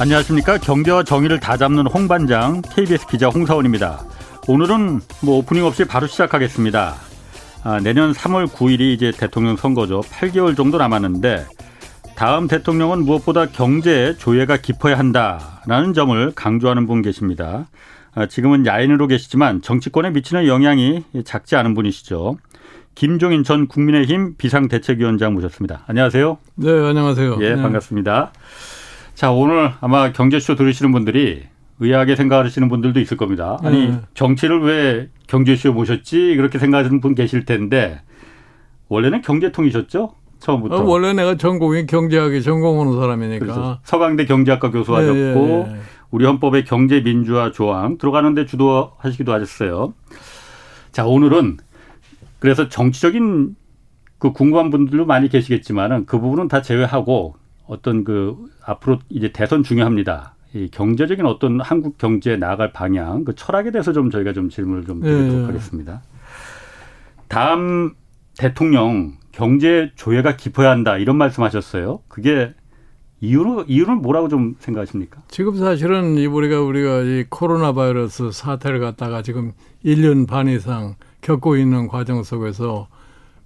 안녕하십니까. 경제와 정의를 다 잡는 홍 반장 KBS 기자 홍사원입니다. 오늘은 뭐 오프닝 없이 바로 시작하겠습니다. 아, 내년 3월 9일이 이제 대통령 선거죠. 8개월 정도 남았는데 다음 대통령은 무엇보다 경제 조예가 깊어야 한다라는 점을 강조하는 분 계십니다. 아, 지금은 야인으로 계시지만 정치권에 미치는 영향이 작지 않은 분이시죠. 김종인 전 국민의힘 비상대책위원장 모셨습니다. 안녕하세요. 네, 안녕하세요. 예, 네. 반갑습니다. 자, 오늘 아마 경제쇼 들으시는 분들이 의아하게 생각하시는 분들도 있을 겁니다. 아니, 네. 정치를 왜 경제쇼 모셨지? 그렇게 생각하시는 분 계실 텐데, 원래는 경제통이셨죠? 처음부터. 어, 원래 내가 전공이 경제학이 전공하는 사람이니까. 그래서 서강대 경제학과 교수하셨고, 예, 예, 예. 우리 헌법의 경제 민주화 조항 들어가는데 주도하시기도 하셨어요. 자, 오늘은 그래서 정치적인 그 궁금한 분들도 많이 계시겠지만은 그 부분은 다 제외하고 어떤 그 앞으로 이제 대선 중요합니다. 이 경제적인 어떤 한국 경제에 나아갈 방향, 그 철학에 대해서 좀 저희가 좀 질문을 좀 드리도록 예. 하겠습니다. 다음 대통령 경제 조예가 깊어야 한다 이런 말씀하셨어요. 그게 이유로 이유는 뭐라고 좀 생각하십니까? 지금 사실은 이 우리가 우리가 이 코로나 바이러스 사태를 갖다가 지금 1년 반 이상 겪고 있는 과정 속에서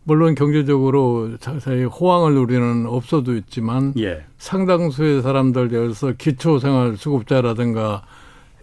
물론 경제적으로 자세히 호황을 누리는 업소도 있지만 예. 상당수의 사람들 예를 기초생활 수급자라든가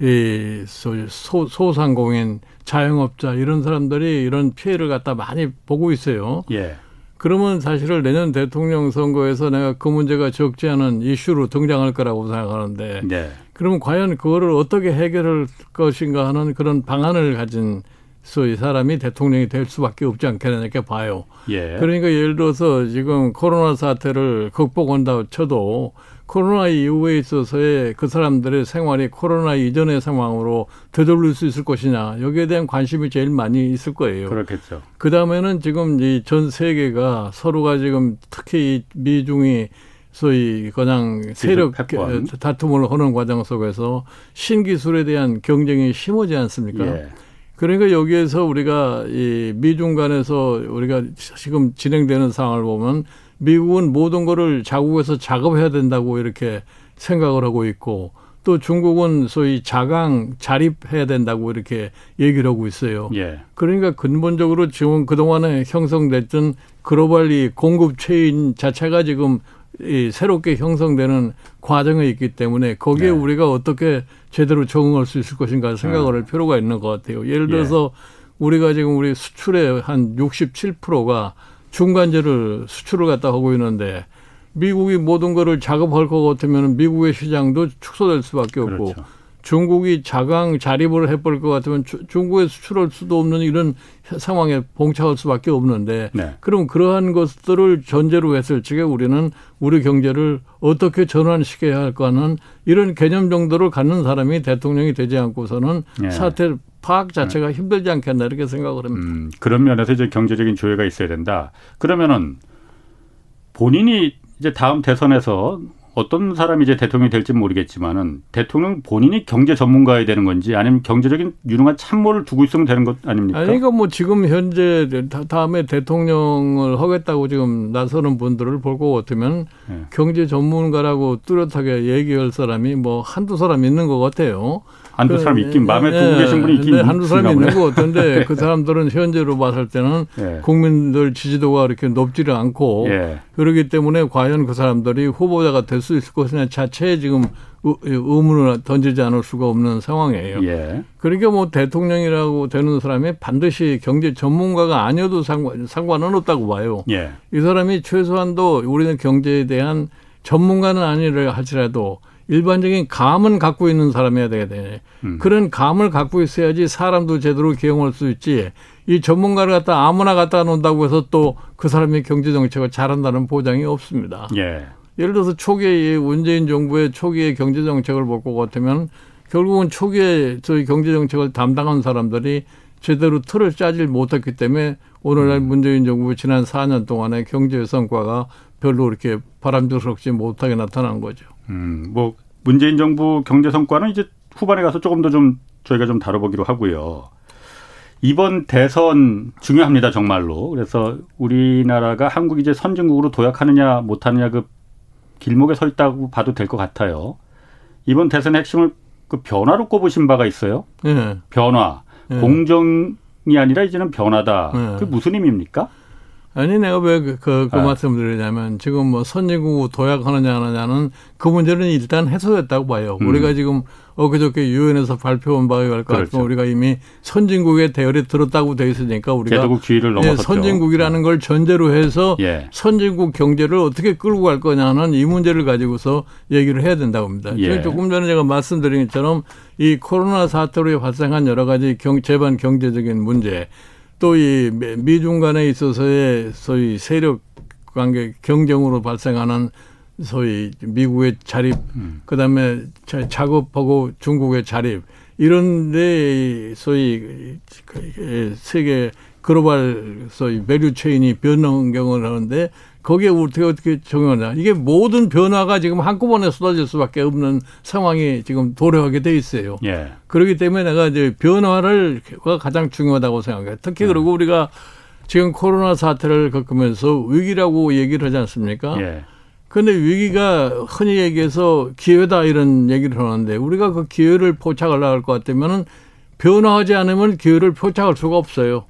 이 소, 소상공인 자영업자 이런 사람들이 이런 피해를 갖다 많이 보고 있어요. 예. 그러면 사실은 내년 대통령 선거에서 내가 그 문제가 적지 않은 이슈로 등장할 거라고 생각하는데 네. 그러면 과연 그거를 어떻게 해결할 것인가 하는 그런 방안을 가진 소위 사람이 대통령이 될 수밖에 없지 않겠느냐 이렇게 봐요. 예. 그러니까 예를 들어서 지금 코로나 사태를 극복한다 쳐도 코로나 이후에 있어서의 그 사람들의 생활이 코로나 이전의 상황으로 되돌릴 수 있을 것이냐 여기에 대한 관심이 제일 많이 있을 거예요. 그렇겠죠. 그 다음에는 지금 이 전 세계가 서로가 지금 특히 이 미중이 소위 그냥 세력. 다툼을 하는 과정 속에서 신기술에 대한 경쟁이 심하지 않습니까? 예. 그러니까 여기에서 우리가 이 미중 간에서 우리가 지금 진행되는 상황을 보면 미국은 모든 거를 자국에서 작업해야 된다고 이렇게 생각을 하고 있고 또 중국은 소위 자강 자립해야 된다고 이렇게 얘기를 하고 있어요. 예. 그러니까 근본적으로 지금 그동안에 형성됐던 글로벌 이 공급 체인 자체가 지금 이 새롭게 형성되는 과정에 있기 때문에 거기에 네. 우리가 어떻게 제대로 적응할 수 있을 것인가 생각을 할 필요가 있는 것 같아요. 예를 예. 들어서 우리가 지금 우리 수출의 한 67%가 중간재를 수출을 갖다 하고 있는데 미국이 모든 거를 작업할 것 같으면 미국의 시장도 축소될 수밖에 없고 그렇죠. 중국이 자강 자립을 해버릴 것 같으면 주- 중국에 수출할 수도 없는 이런 상황에 봉착할 수밖에 없는데 네. 그럼 그러한 것들을 전제로 했을 적에 우리는 우리 경제를 어떻게 전환시켜야 할까는 이런 개념 정도를 갖는 사람이 대통령이 되지 않고서는 네. 사태 파악 자체가 힘들지 않겠나 이렇게 생각을 합니다. 음, 그런 면에서 이제 경제적인 조회가 있어야 된다. 그러면은 본인이 이제 다음 대선에서 어떤 사람이 이제 대통령이 될지 는 모르겠지만은 대통령 본인이 경제 전문가야 되는 건지 아니면 경제적인 유능한 참모를 두고 있으면 되는 것 아닙니까? 아니, 그러니까 뭐 지금 현재 다- 다음에 대통령을 하겠다고 지금 나서는 분들을 볼것 같으면 네. 경제 전문가라고 뚜렷하게 얘기할 사람이 뭐 한두 사람 있는 것 같아요. 한두 그, 사람 있긴 예, 마음에 예, 두고 계신 분이 있긴 근데 한두 사람이 있는. 것 같은데 그 사람들은 현재로 봤을 때는 예. 국민들 지지도가 이렇게 높지를 않고 예. 그렇기 때문에 과연 그 사람들이 후보자가 될 수 있을 것이냐 자체에 지금 의- 의문을 던지지 않을 수가 없는 상황이에요. 예. 그러니까 뭐 대통령이라고 되는 사람이 반드시 경제 전문가가 아니어도 상관, 상관은 없다고 봐요. 예. 이 사람이 최소한도 우리는 경제에 대한 전문가는 아니라 할지라도 일반적인 감은 갖고 있는 사람이어야 되겠네. 음. 그런 감을 갖고 있어야지 사람도 제대로 기용할 수 있지. 이 전문가를 갖다 아무나 갖다 놓는다고 해서 또 그 사람이 경제 정책을 잘한다는 보장이 없습니다. 예. 예를 들어서 초기에 이 문재인 정부의 초기의 경제 정책을 볼 것 같으면 결국은 초기에 저희 경제 정책을 담당한 사람들이 제대로 틀을 짜질 못했기 때문에 오늘날 문재인 정부 지난 4년 동안의 경제 성과가 별로 이렇게 바람직스럽지 못하게 나타난 거죠. 음, 뭐 문재인 정부 경제 성과는 이제 후반에 가서 조금 더 좀 저희가 좀 다뤄보기로 하고요. 이번 대선 중요합니다, 정말로. 그래서 우리나라가 한국 이제 선진국으로 도약하느냐 못하느냐 그 길목에 서 있다고 봐도 될 것 같아요. 이번 대선 핵심을 그 변화로 꼽으신 바가 있어요. 예. 변화. 예. 공정이 아니라 이제는 변화다. 예. 그게 무슨 의미입니까? 아니 내가 왜그 그, 그 아. 말씀드리냐면 지금 뭐 선진국 도약하느냐 안 하느냐는 그 문제는 일단 해소됐다고 봐요. 음. 우리가 지금 엊그저께 유엔에서 발표한 바에 의할 것 그렇죠. 같지만 우리가 이미 선진국의 대열에 들었다고 돼 있으니까 우리가 개도국 주의를 예, 넘어섰죠. 선진국이라는 걸 전제로 해서 예. 선진국 경제를 어떻게 끌고 갈 거냐는 이 문제를 가지고서 얘기를 해야 된다고 봅니다. 예. 조금 전에 제가 말씀드린 것처럼 이 코로나 사태로 발생한 여러 가지 경, 재반 경제적인 문제 또 이 미중 간에 있어서의 소위 세력 관계 경쟁으로 발생하는 소위 미국의 자립, 음. 그다음에 자- 작업하고 중국의 자립 이런 데 소위 그 세계 글로벌 소위 value chain이 변경을 하는데 거기에 어떻게 어떻게 적용하냐 이게 모든 변화가 지금 한꺼번에 쏟아질 수밖에 없는 상황이 지금 도래하게 돼 있어요. 예. 그렇기 때문에 내가 이제 변화가 가장 중요하다고 생각해요. 특히 그리고 우리가 지금 코로나 사태를 겪으면서 위기라고 얘기를 하지 않습니까? 예. 근데 위기가 흔히 얘기해서 기회다 이런 얘기를 하는데 우리가 그 기회를 포착하려고 할 것 같으면은 변화하지 않으면 기회를 포착할 수가 없어요.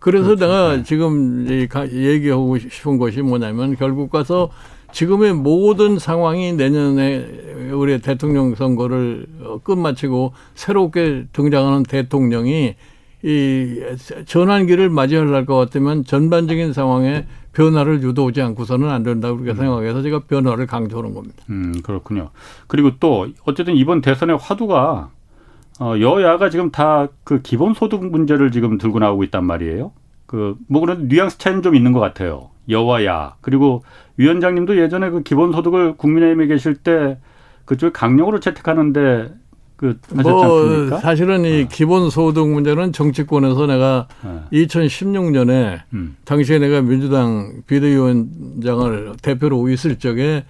그래서 내가 지금 이 가- 얘기하고 싶은 것이 뭐냐면 결국 가서 지금의 모든 상황이 내년에 우리 대통령 선거를 어, 끝마치고 새롭게 등장하는 대통령이 이 전환기를 맞이할 것 같으면 전반적인 상황에 변화를 유도하지 않고서는 안 된다고 우리가 생각해서 제가 변화를 강조하는 겁니다. 음, 그렇군요. 그리고 또 어쨌든 이번 대선의 화두가 어, 여야가 지금 다 그 기본소득 문제를 지금 들고 나오고 있단 말이에요. 그, 뭐 그런 뉘앙스 차이는 좀 있는 것 같아요. 여와 야. 그리고 위원장님도 예전에 그 기본소득을 국민의힘에 계실 때 그쪽에 강력으로 채택하는데 그 뭐? 사실은 이 기본소득 문제는 정치권에서 내가 예. 2016년에 음. 당시에 내가 민주당 비대위원장을 대표로 있을 적에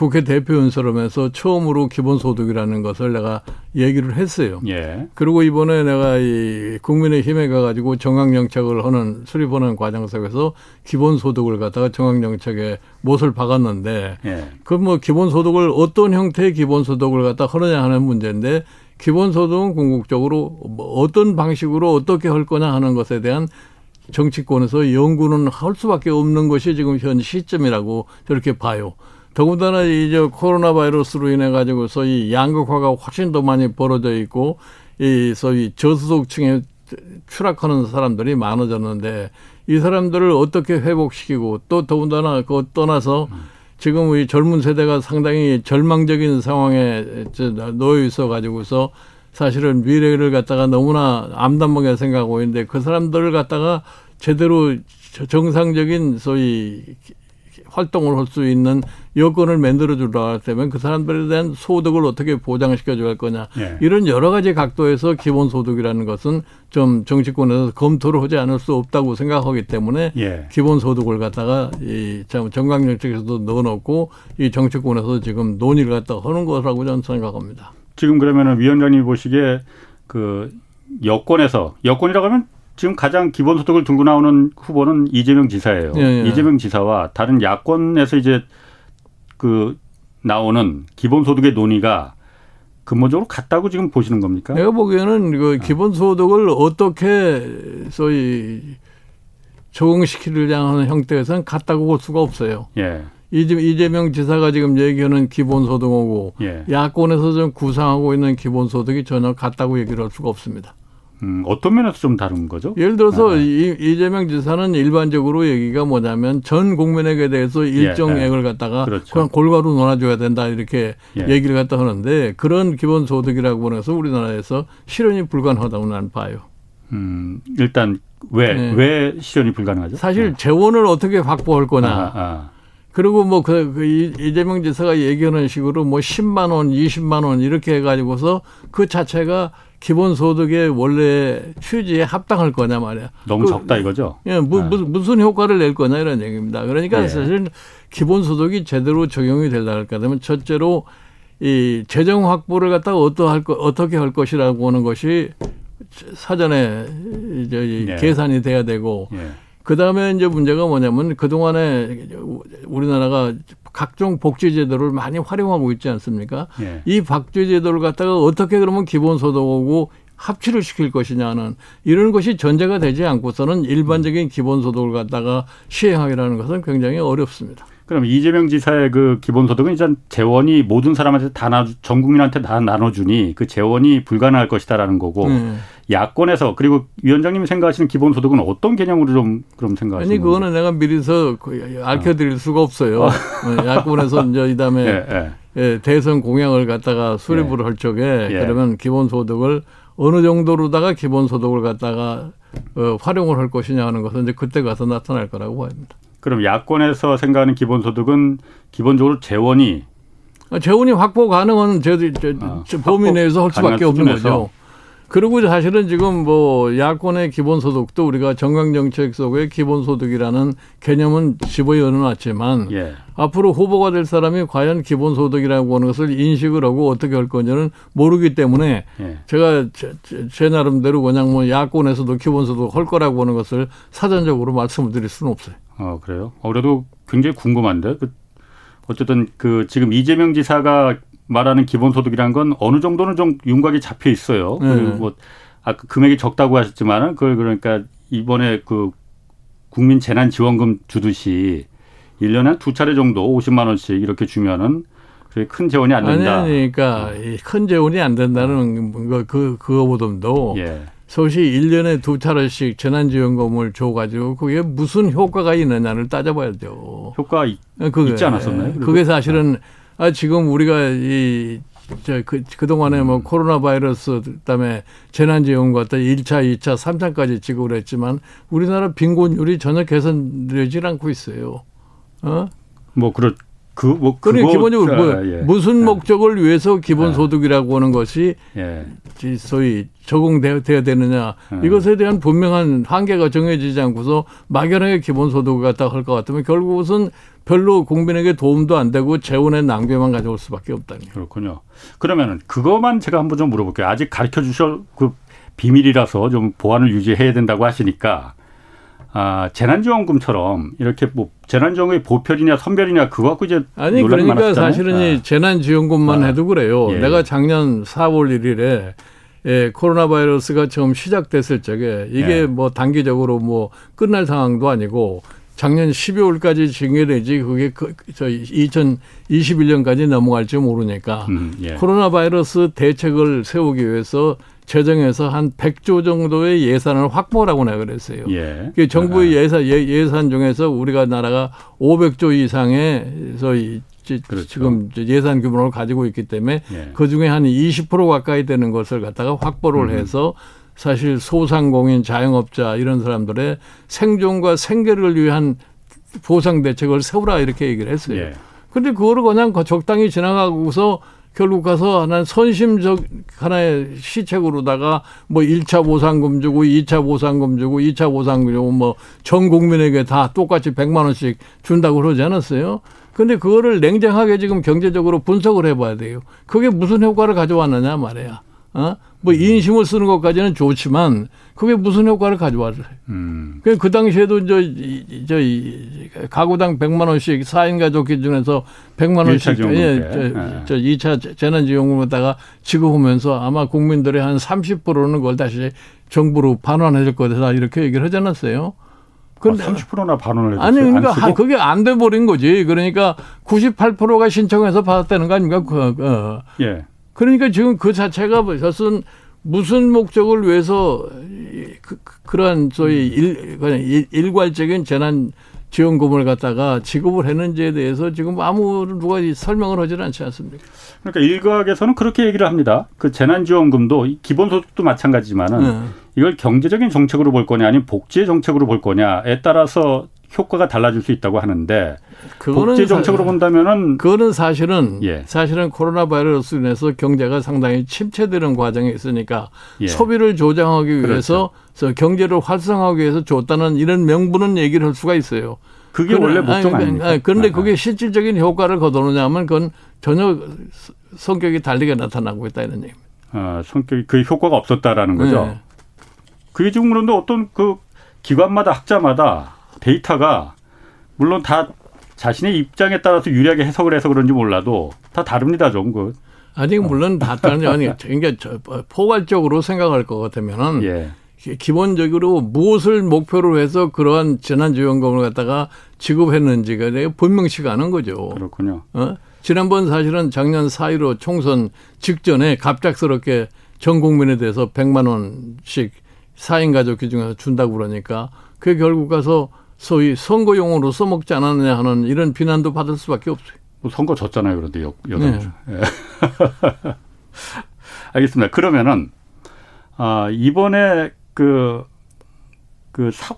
국회 대표 연설하면서 처음으로 기본소득이라는 것을 내가 얘기를 했어요. 예. 그리고 이번에 내가 이 국민의힘에 가가지고 정강정책을 하는 수립하는 과정 속에서 기본소득을 갖다가 정강정책에 못을 박았는데 예. 그뭐 기본소득을 어떤 형태의 기본소득을 갖다 하느냐 하는 문제인데 기본소득은 궁극적으로 뭐 어떤 방식으로 어떻게 할 거냐 하는 것에 대한 정치권에서 연구는 할 수밖에 없는 것이 지금 현 시점이라고 저렇게 봐요. 더군다나 이제 코로나 바이러스로 인해 가지고서 이 양극화가 훨씬 더 많이 벌어져 있고 이 소위 저소득층에 추락하는 사람들이 많아졌는데 이 사람들을 어떻게 회복시키고 또 더군다나 그거 떠나서 지금 우리 젊은 세대가 상당히 절망적인 상황에 저 놓여 있어 가지고서 사실은 미래를 갖다가 너무나 암담하게 생각하고 있는데 그 사람들을 갖다가 제대로 저- 정상적인 소위 활동을 할 수 있는 여건을 만들어 주려 하면 그 사람들에 대한 소득을 어떻게 보장시켜 줘야 할 거냐. 예. 이런 여러 가지 각도에서 기본 소득이라는 것은 좀 정치권에서 검토를 하지 않을 수 없다고 생각하기 때문에 예. 기본 소득을 갖다가 이참 정강 정책에서도 넣어 놓고 이 정치권에서 지금 논의를 갖다가 하는 거라고 저는 생각합니다. 지금 그러면은 위원장님 보시기에 그 여권에서 여권이라고 하면 지금 가장 기본소득을 들고 나오는 후보는 이재명 지사예요. 예, 예. 이재명 지사와 다른 야권에서 이제 그 나오는 기본소득의 논의가 근본적으로 같다고 지금 보시는 겁니까? 내가 보기에는 그 아. 기본소득을 어떻게 소위 적응시키려냐 하는 형태에서는 같다고 볼 수가 없어요. 예, 이재- 이재명 지사가 지금 얘기하는 기본소득하고 예. 야권에서 좀 구상하고 있는 기본소득이 전혀 같다고 얘기를 할 수가 없습니다. 음, 어떤 면에서 좀 다른 거죠? 예를 들어서 아. 이, 이재명 지사는 일반적으로 얘기가 뭐냐면 전 국민에게 대해서 일정액을 예. 갖다가 그렇죠. 그냥 골고루 놀아줘야 된다 이렇게 예. 얘기를 갖다 하는데 그런 기본 소득이라고 해서 우리나라에서 실현이 불가능하다고 나는 봐요. 음, 일단 왜, 네. 왜 실현이 불가능하죠? 사실 재원을 어떻게 확보할 거냐. 아, 아, 그리고 뭐 그, 그 이- 이재명 지사가 얘기하는 식으로 뭐 10만 원, 20만 원 이렇게 해가지고서 그 자체가 기본소득의 원래 취지에 합당할 거냐 말이야. 너무 그- 적다 이거죠? 예, 무, 아. 무슨, 무슨 효과를 낼 거냐 이런 얘기입니다. 그러니까 예. 사실 기본소득이 제대로 적용이 되려고 할까 하면 첫째로 이 재정 확보를 갖다가 어떠할 거, 어떻게 할 것이라고 하는 것이 사전에 이제 이 예. 계산이 돼야 되고 예. 그 다음에 이제 문제가 뭐냐면 그동안에 우리나라가 각종 복지제도를 많이 활용하고 있지 않습니까? 예. 이 복지제도를 갖다가 어떻게 그러면 기본소득하고 합치를 시킬 것이냐는 이런 것이 전제가 되지 않고서는 일반적인 기본소득을 갖다가 시행하기라는 것은 굉장히 어렵습니다. 그럼 이재명 지사의 그 기본소득은 일단 재원이 모든 사람한테 다 나, 전 국민한테 다 나눠주니 그 재원이 불가능할 것이다라는 거고 네. 야권에서 그리고 위원장님이 생각하시는 기본소득은 어떤 개념으로 좀 그럼 생각하시는 아니 그거는 내가 미리서 알려드릴 어. 수가 없어요. 어. 어 야권에서 이제 이다음에 예, 예. 예, 대선 공약을 갖다가 수립을 예. 할 적에 예. 그러면 기본소득을 어느 정도로다가 기본소득을 갖다가 어, 활용을 할 것이냐 하는 것은 이제 그때 가서 나타날 거라고 봅니다. 그럼 야권에서 생각하는 기본소득은 기본적으로 재원이 아, 재원이 확보 가능한 저, 저, 아, 저 범위 내에서 할 수밖에 없는 거죠. 그리고 사실은 지금 뭐 야권의 기본소득도 우리가 정강정책 속의 기본소득이라는 개념은 집어넣어 놨지만 예. 앞으로 후보가 될 사람이 과연 기본소득이라고 하는 것을 인식을 하고 어떻게 할 건지는 모르기 때문에 예. 제가 제, 제, 나름대로 그냥 뭐 야권에서도 기본소득 할 거라고 하는 것을 사전적으로 말씀을 드릴 수는 없어요. 어, 그래요? 어, 그래도 굉장히 궁금한데. 그, 어쨌든 그 지금 이재명 지사가 말하는 기본소득이라는 건 어느 정도는 좀 윤곽이 잡혀 있어요. 네. 그리고 뭐 아까 금액이 적다고 하셨지만은 그걸 그러니까 이번에 그 국민 재난 지원금 주듯이 일년에두 차례 정도 오십만 원씩 이렇게 주면은 큰 재원이 안 된다. 아니, 그러니까 큰 재원이 안 된다는 거 그 그거보다도 예. 서울시 1년에 두 차례씩 재난지원금을 줘가지고 그게 무슨 효과가 있느냐를 따져봐야죠. 효과 아, 그게, 있지 않았었나요? 그게 사실은 아, 지금 우리가 이, 저, 그, 그동안에 뭐 코로나 바이러스, 그 다음에 재난 지원금 같은 1차, 2차, 3차까지 지급을 했지만 우리나라 빈곤율이 전혀 개선되질 않고 있어요. 어? 뭐, 그렇, 그, 뭐, 그래, 기본적으로 뭐, 아, 예. 무슨 예. 목적을 위해서 기본소득이라고 하는 것이 예. 소위 적용되어야 되느냐 예. 이것에 대한 분명한 한계가 정해지지 않고서 막연하게 기본소득을 갖다 할 것 같으면 결국은 별로 국민에게 도움도 안 되고 재원의 낭비만 가져올 수밖에 없다니. 그렇군요. 그러면은 그것만 제가 한번 좀 물어볼게요. 아직 가르쳐 주실 그 비밀이라서 좀 보안을 유지해야 된다고 하시니까 아, 재난지원금처럼 이렇게 뭐 재난지원금의 보편이냐 선별이냐 그거 갖고 이제 아니 그러니까 많았잖아요. 사실은 아. 이 재난지원금만 아. 해도 그래요. 예. 내가 작년 4월 1일에 예, 코로나 바이러스가 처음 시작됐을 적에 이게 예. 뭐 단기적으로 뭐 끝날 상황도 아니고 작년 12월까지 징계되지 그게 그, 저 2021년까지 넘어갈지 모르니까 음, 예. 코로나 바이러스 대책을 세우기 위해서 재정에서 한 100조 정도의 예산을 확보라고 내가 그랬어요. 예. 그 정부의 아. 예산 예, 산 중에서 우리가 나라가 500조 이상의 저희 그렇죠. 지금 예산 규모를 가지고 있기 때문에 예. 그 중에 한 20% 가까이 되는 것을 갖다가 확보를 음. 해서 사실 소상공인 자영업자 이런 사람들의 생존과 생계를 위한 보상 대책을 세우라 이렇게 얘기를 했어요. 예. 근데 그거를 그냥 적당히 지나가고서 결국 가서 난 선심적 하나의 시책으로다가 뭐 1차 보상금 주고 2차 보상금 주고 2차 보상금 주고 뭐 전 국민에게 다 똑같이 100만 원씩 준다고 그러지 않았어요? 근데 그거를 냉정하게 지금 경제적으로 분석을 해봐야 돼요. 그게 무슨 효과를 가져왔느냐 말이야. 어? 뭐 인심을 쓰는 것까지는 좋지만 그게 무슨 효과를 가져왔어요. 음. 그, 그 당시에도 저, 저, 가구당 100만 원씩 4인 가족 기준에서 100만 원씩 예, 저, 네. 저 2차 재난지원금에다가 지급하면서 아마 국민들의 한 30%는 그걸 다시 정부로 반환해 줄 거다 이렇게 얘기를 하지 않았어요. 근데 아, 30%나 반환을 해줬어요. 아니 그러니까 그게 안 돼 버린 거지. 그러니까 98%가 신청해서 받았다는 거 아닙니까? 그, 그. 예. 그러니까 지금 그 자체가 무슨 무슨 목적을 위해서 그, 그 러한 소위 일, 그냥 일괄적인 재난 지원금을 갖다가 지급을 했는지에 대해서 지금 아무 누가 설명을 하지는 않지 않습니까? 그러니까 일각에서는 그렇게 얘기를 합니다. 그 재난지원금도 기본소득도 마찬가지지만은 네. 이걸 경제적인 정책으로 볼 거냐 아니면 복지의 정책으로 볼 거냐에 따라서 효과가 달라질 수 있다고 하는데 복지 정책으로 본다면은 그거는 사실은 예. 사실은 코로나 바이러스 인해서 경제가 상당히 침체되는 과정에 있으니까 예. 소비를 조장하기 위해서 그렇죠. 경제를 활성화하기 위해서 줬다는 이런 명분은 얘기를 할 수가 있어요. 그게 그런, 원래 목적 아니, 아닙니까? 아니, 그런데 아, 그게 실질적인 효과를 거두느냐면 그건 전혀 성격이 달리게 나타나고 있다 이런 얘기입니다. 아, 성격이 그 효과가 없었다라는 거죠. 네. 그게 지금 그런데 어떤 그 기관마다 학자마다 데이터가 물론 다 자신의 입장에 따라서 유리하게 해석을 해서 그런지 몰라도 다 다릅니다, 좀 그. 아니 물론 다 다른 아니 그러니까 포괄적으로 생각할 것 같으면은 예. 기본적으로 무엇을 목표로 해서 그러한 재난지원금을 갖다가 지급했는지가 분명치가 않은 거죠. 그렇군요. 어? 지난번 사실은 작년 4.15 총선 직전에 갑작스럽게 전 국민에 대해서 100만 원씩 4인 가족 기준에서 준다고 그러니까 그게 결국 가서 소위 선거용으로 써먹지 않았느냐 하는 이런 비난도 받을 수밖에 없어요. 뭐 선거 졌잖아요, 그런데 여, 여당 네. 예. 알겠습니다. 그러면은 아, 이번에 그, 그 사,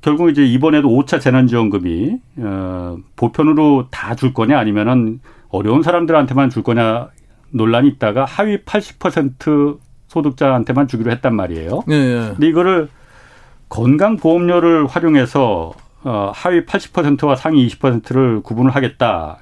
결국 이제 이번에도 5차 재난지원금이 어, 보편으로 다 줄 거냐 아니면은 어려운 사람들한테만 줄 거냐 논란이 있다가 하위 80% 소득자한테만 주기로 했단 말이에요. 네, 네. 근데 이거를 건강보험료를 활용해서 어, 하위 80%와 상위 20%를 구분을 하겠다.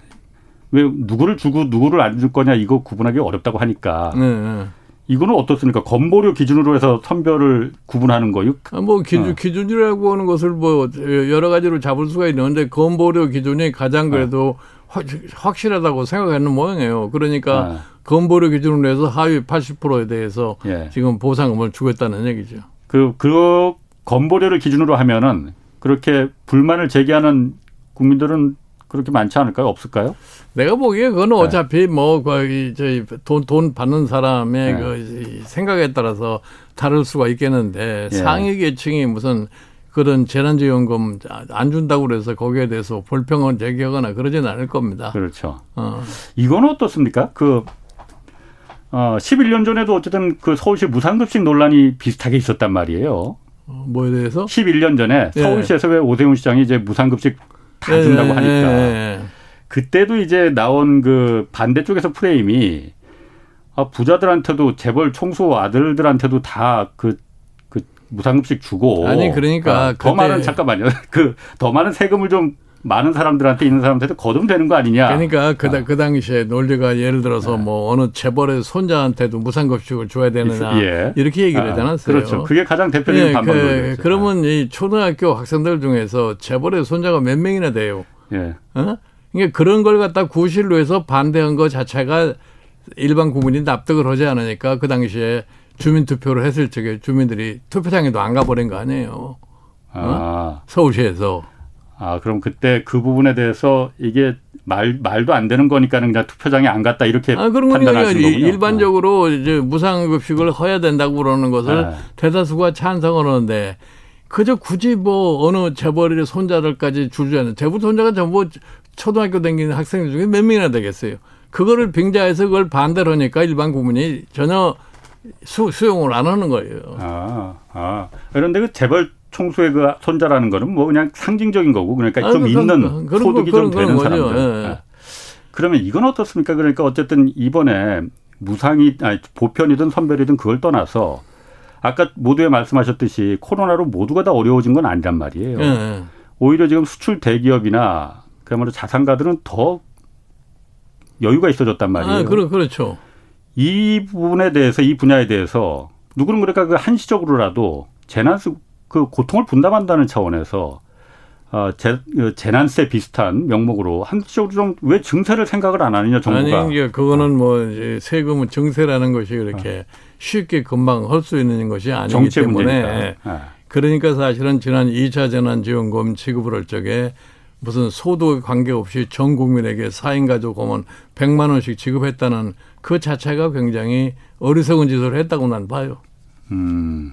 왜 누구를 주고 누구를 안 줄 거냐 이거 구분하기 어렵다고 하니까. 네, 네. 이거는 어떻습니까? 건보료 기준으로 해서 선별을 구분하는 거요? 아, 뭐 기준 어. 기준이라고 하는 것을 뭐 여러 가지로 잡을 수가 있는데 건보료 기준이 가장 그래도 어. 확, 실하다고 생각하는 모양이에요. 그러니까 어. 건보료 기준으로 해서 하위 80%에 대해서 예. 지금 보상금을 주겠다는 얘기죠. 그, 그 건보료를 기준으로 하면은 그렇게 불만을 제기하는 국민들은 그렇게 많지 않을까요? 없을까요? 내가 보기에 그거는 네. 어차피 뭐, 그, 저희, 돈, 돈 받는 사람의 네. 그 생각에 따라서 다를 수가 있겠는데 예. 상위 계층이 무슨 그런 재난지원금 안 준다고 그래서 거기에 대해서 불평을 제기하거나 그러지는 않을 겁니다. 그렇죠. 어. 이건 어떻습니까? 그, 어, 11년 전에도 어쨌든 그 서울시 무상급식 논란이 비슷하게 있었단 말이에요. 어, 뭐에 대해서? 11년 전에 예. 서울시에서 왜 오세훈 시장이 이제 무상급식 다 준다고 예, 하니까 예, 그때도 이제 나온 그 반대쪽에서 프레임이 아, 부자들한테도 재벌 총수 아들들한테도 다그 그 무상급식 주고 아니 그러니까 아, 더 많은 잠깐만요 그 더 많은 세금을 좀 많은 사람들한테 있는 사람한테도 거두면 되는 거 아니냐. 그러니까 그, 아. 그 당시에 논리가 예를 들어서 네. 뭐 어느 재벌의 손자한테도 무상급식을 줘야 되느냐 예. 이렇게 얘기를 하지 않았어요. 그렇죠. 그게 가장 대표적인 예, 반박이죠. 그, 그러면 이 초등학교 학생들 중에서 재벌의 손자가 몇 명이나 돼요. 예. 어? 그러니까 그런 걸 갖다 구실로 해서 반대한 것 자체가 일반 국민이 납득을 하지 않으니까 그 당시에 주민 투표를 했을 적에 주민들이 투표장에도 안 가버린 거 아니에요. 어? 아. 서울시에서. 아, 그럼 그때 그 부분에 대해서 이게 말, 말도 안 되는 거니까는 그냥 투표장에 안 갔다 이렇게 아, 그런 판단하신 거군요. 일반적으로 이제 무상급식을 허야 된다고 그러는 것을 네. 대다수가 찬성을 하는데 그저 굳이 뭐 어느 재벌의 손자들까지 줄주하는 재벌 손자가 전부 초등학교 다니는 학생 중에 몇 명이나 되겠어요. 그거를 빙자해서 그걸 반대로 하니까 일반 국민이 전혀 수, 수용을 안 하는 거예요. 아, 아. 그런데 그 재벌 총수의 그 손자라는 거는 뭐 그냥 상징적인 거고 그러니까 좀 그, 있는 그, 소득이 그런, 좀 되는 사람들. 예. 예. 그러면 이건 어떻습니까? 그러니까 어쨌든 이번에 무상이 아니 보편이든 선별이든 그걸 떠나서 아까 모두에 말씀하셨듯이 코로나로 모두가 다 어려워진 건 아니란 말이에요. 예. 예. 오히려 지금 수출 대기업이나 그야말로 자산가들은 더 여유가 있어졌단 말이에요. 아, 그렇, 그렇죠. 이 부분에 대해서 이 분야에 대해서 누구는 그러니까 그 한시적으로라도 재난 그 고통을 분담한다는 차원에서 어, 재, 그 재난세 비슷한 명목으로 한쪽으로 좀 왜 증세를 생각을 안 하느냐 정부가 아니 그거는 뭐 이제 세금은 증세라는 것이 그렇게 어. 쉽게 금방 할 수 있는 것이 아니기 때문에 네. 그러니까 사실은 지난 2차 재난지원금 지급을 할 적에 무슨 소득 관계없이 전 국민에게 4인 가족 오면 100만 원씩 지급했다는 그 자체가 굉장히 어리석은 짓을 했다고 난 봐요. 음.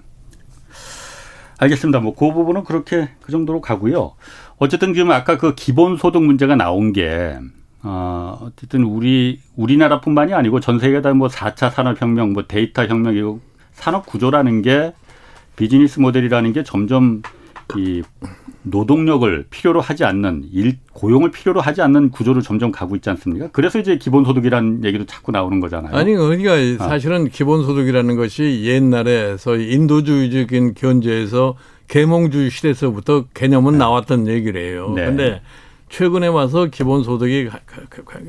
알겠습니다. 뭐 그 부분은 그렇게 그 정도로 가고요. 어쨌든 지금 아까 그 기본소득 문제가 나온 게 어, 어쨌든 우리 우리나라뿐만이 아니고 전 세계다 뭐 4차 산업혁명, 뭐 데이터 혁명이고 산업 구조라는 게 비즈니스 모델이라는 게 점점 이 노동력을 필요로 하지 않는 일 고용을 필요로 하지 않는 구조를 점점 가고 있지 않습니까? 그래서 이제 기본소득이라는 얘기도 자꾸 나오는 거잖아요. 아니 그러니까 아. 사실은 기본소득이라는 것이 옛날에 소위 인도주의적인 견제에서 계몽주의 시대에서부터 개념은 네. 나왔던 얘기를 네. 근데 최근에 와서 기본소득이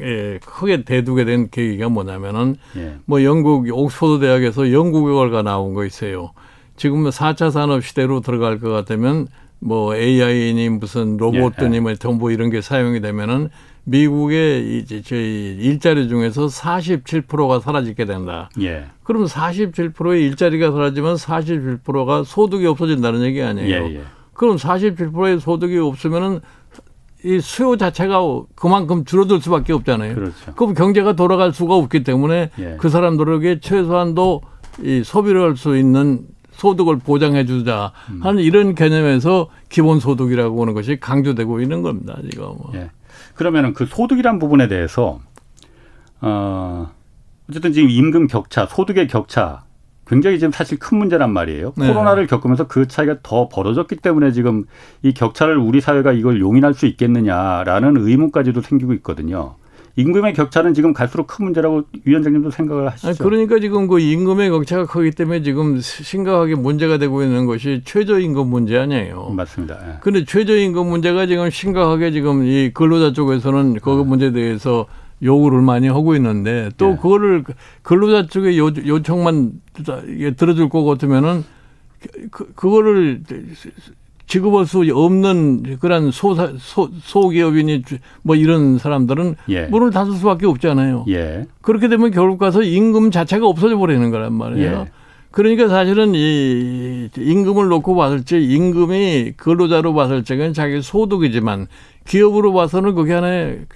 예, 크게 대두게 된 계기가 뭐냐면은 예. 뭐 영국 옥스퍼드 대학에서 결과가 나온 거 있어요. 지금 4차 산업 시대로 들어갈 것 같으면 뭐 AI니 무슨 로봇이니 예. 뭐 정보 이런 게 사용이 되면은 미국의 이제 저희 일자리 중에서 47%가 사라지게 된다. 예. 그럼 47%의 일자리가 사라지면 47%가 소득이 없어진다는 얘기 아니에요. 예, 예. 그럼 47%의 소득이 없으면은 이 수요 자체가 그만큼 줄어들 수밖에 없잖아요. 그렇죠. 그럼 경제가 돌아갈 수가 없기 때문에 예. 그 사람들에게 최소한도 이 소비를 할 수 있는 소득을 보장해 주자 음. 하는 이런 개념에서 기본 소득이라고 하는 것이 강조되고 있는 겁니다. 지금. 뭐. 예. 그러면은 그 소득이란 부분에 대해서 어 어쨌든 지금 임금 격차, 소득의 격차 굉장히 지금 사실 큰 문제란 말이에요. 네. 코로나를 겪으면서 그 차이가 더 벌어졌기 때문에 지금 이 격차를 우리 사회가 이걸 용인할 수 있겠느냐라는 의문까지도 생기고 있거든요. 임금의 격차는 지금 갈수록 큰 문제라고 위원장님도 생각을 하시죠. 아니, 그러니까 지금 그 임금의 격차가 크기 때문에 지금 심각하게 문제가 되고 있는 것이 최저임금 문제 아니에요. 맞습니다. 예. 그런데 최저임금 문제가 지금 심각하게 지금 이 근로자 쪽에서는 그 네. 문제에 대해서 요구를 많이 하고 있는데 또 네. 그거를 근로자 쪽의 요, 요청만 들어줄 것 같으면은 그, 그거를 지급할 수 없는 그런 소사, 소, 소기업이니 뭐 이런 사람들은 예. 문을 닫을 수밖에 없잖아요. 예. 그렇게 되면 결국 가서 임금 자체가 없어져 버리는 거란 말이에요. 예. 그러니까 사실은 이 임금을 놓고 봤을 때 임금이 근로자로 봤을 적은 자기 소득이지만 기업으로 봐서는 그게 하나의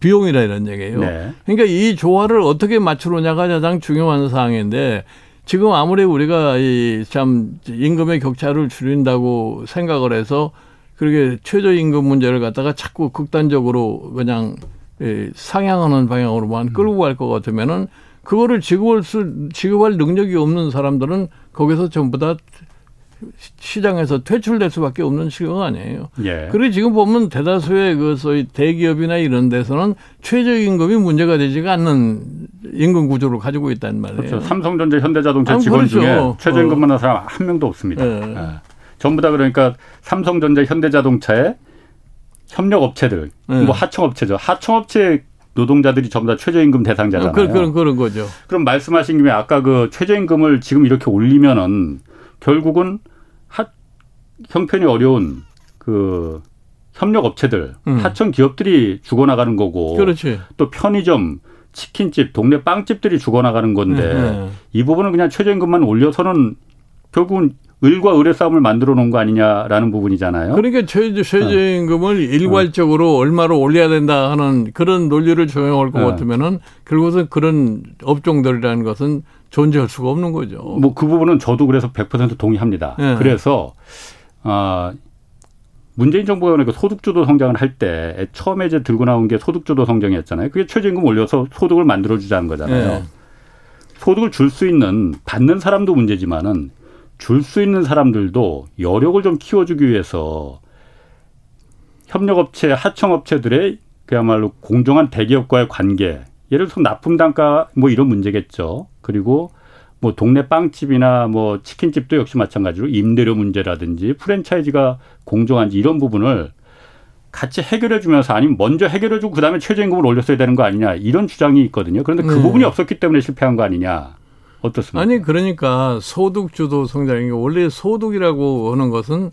비용이라 이런 얘기예요. 네. 그러니까 이 조화를 어떻게 맞추느냐가 가장 중요한 사항인데 지금 아무리 우리가 이 참 임금의 격차를 줄인다고 생각을 해서 그렇게 최저임금 문제를 갖다가 자꾸 극단적으로 그냥 상향하는 방향으로만 끌고 갈 것 같으면은 그거를 지급할 수 지급할 능력이 없는 사람들은 거기서 전부 다 시장에서 퇴출될 수밖에 없는 시각 아니에요. 예. 그리고 지금 보면 대다수의 그 소위 대기업이나 이런 데서는 최저임금이 문제가 되지가 않는 임금 구조를 가지고 있단 말이에요. 그렇죠. 삼성전자, 현대자동차 아, 직원 그렇죠. 중에 최저임금 받는 어. 사람 한 명도 없습니다. 예. 예. 전부 다 그러니까 삼성전자, 현대자동차의 협력업체들, 예. 뭐 하청업체죠. 하청업체 노동자들이 전부 다 최저임금 대상자잖아요. 그런, 그런, 그런 거죠. 그럼 말씀하신 김에 아까 그 최저임금을 지금 이렇게 올리면은 결국은 하, 형편이 어려운 그 협력 업체들, 음. 하청 기업들이 죽어나가는 거고, 그렇지. 또 편의점, 치킨집, 동네 빵집들이 죽어나가는 건데 음. 이 부분은 그냥 최저임금만 올려서는 결국은 을과 을의 싸움을 만들어 놓은 거 아니냐라는 부분이잖아요. 그러니까 최저, 최저임금을 네. 일괄적으로 얼마로 올려야 된다 하는 그런 논리를 적용할 것 네. 같으면은 결국은 그런 업종들이라는 것은 존재할 수가 없는 거죠. 뭐 그 부분은 저도 그래서 100% 동의합니다. 네. 그래서 아 문재인 정부가 그 소득주도 성장을 할 때 처음에 이제 들고 나온 게 소득주도 성장이었잖아요. 그게 최저임금 올려서 소득을 만들어 주자는 거잖아요. 네. 소득을 줄 수 있는 받는 사람도 문제지만은 줄 수 있는 사람들도 여력을 좀 키워주기 위해서 협력업체, 하청업체들의 그야말로 공정한 대기업과의 관계, 예를 들어서 납품 단가 뭐 이런 문제겠죠. 그리고 뭐 동네 빵집이나 뭐 치킨집도 역시 마찬가지로 임대료 문제라든지 프랜차이즈가 공정한지 이런 부분을 같이 해결해 주면서 아니면 먼저 해결해 주고 그다음에 최저임금을 올렸어야 되는 거 아니냐 이런 주장이 있거든요. 그런데 그 네. 부분이 없었기 때문에 실패한 거 아니냐. 어떻습니까? 아니 그러니까 소득 주도 성장이 원래 소득이라고 하는 것은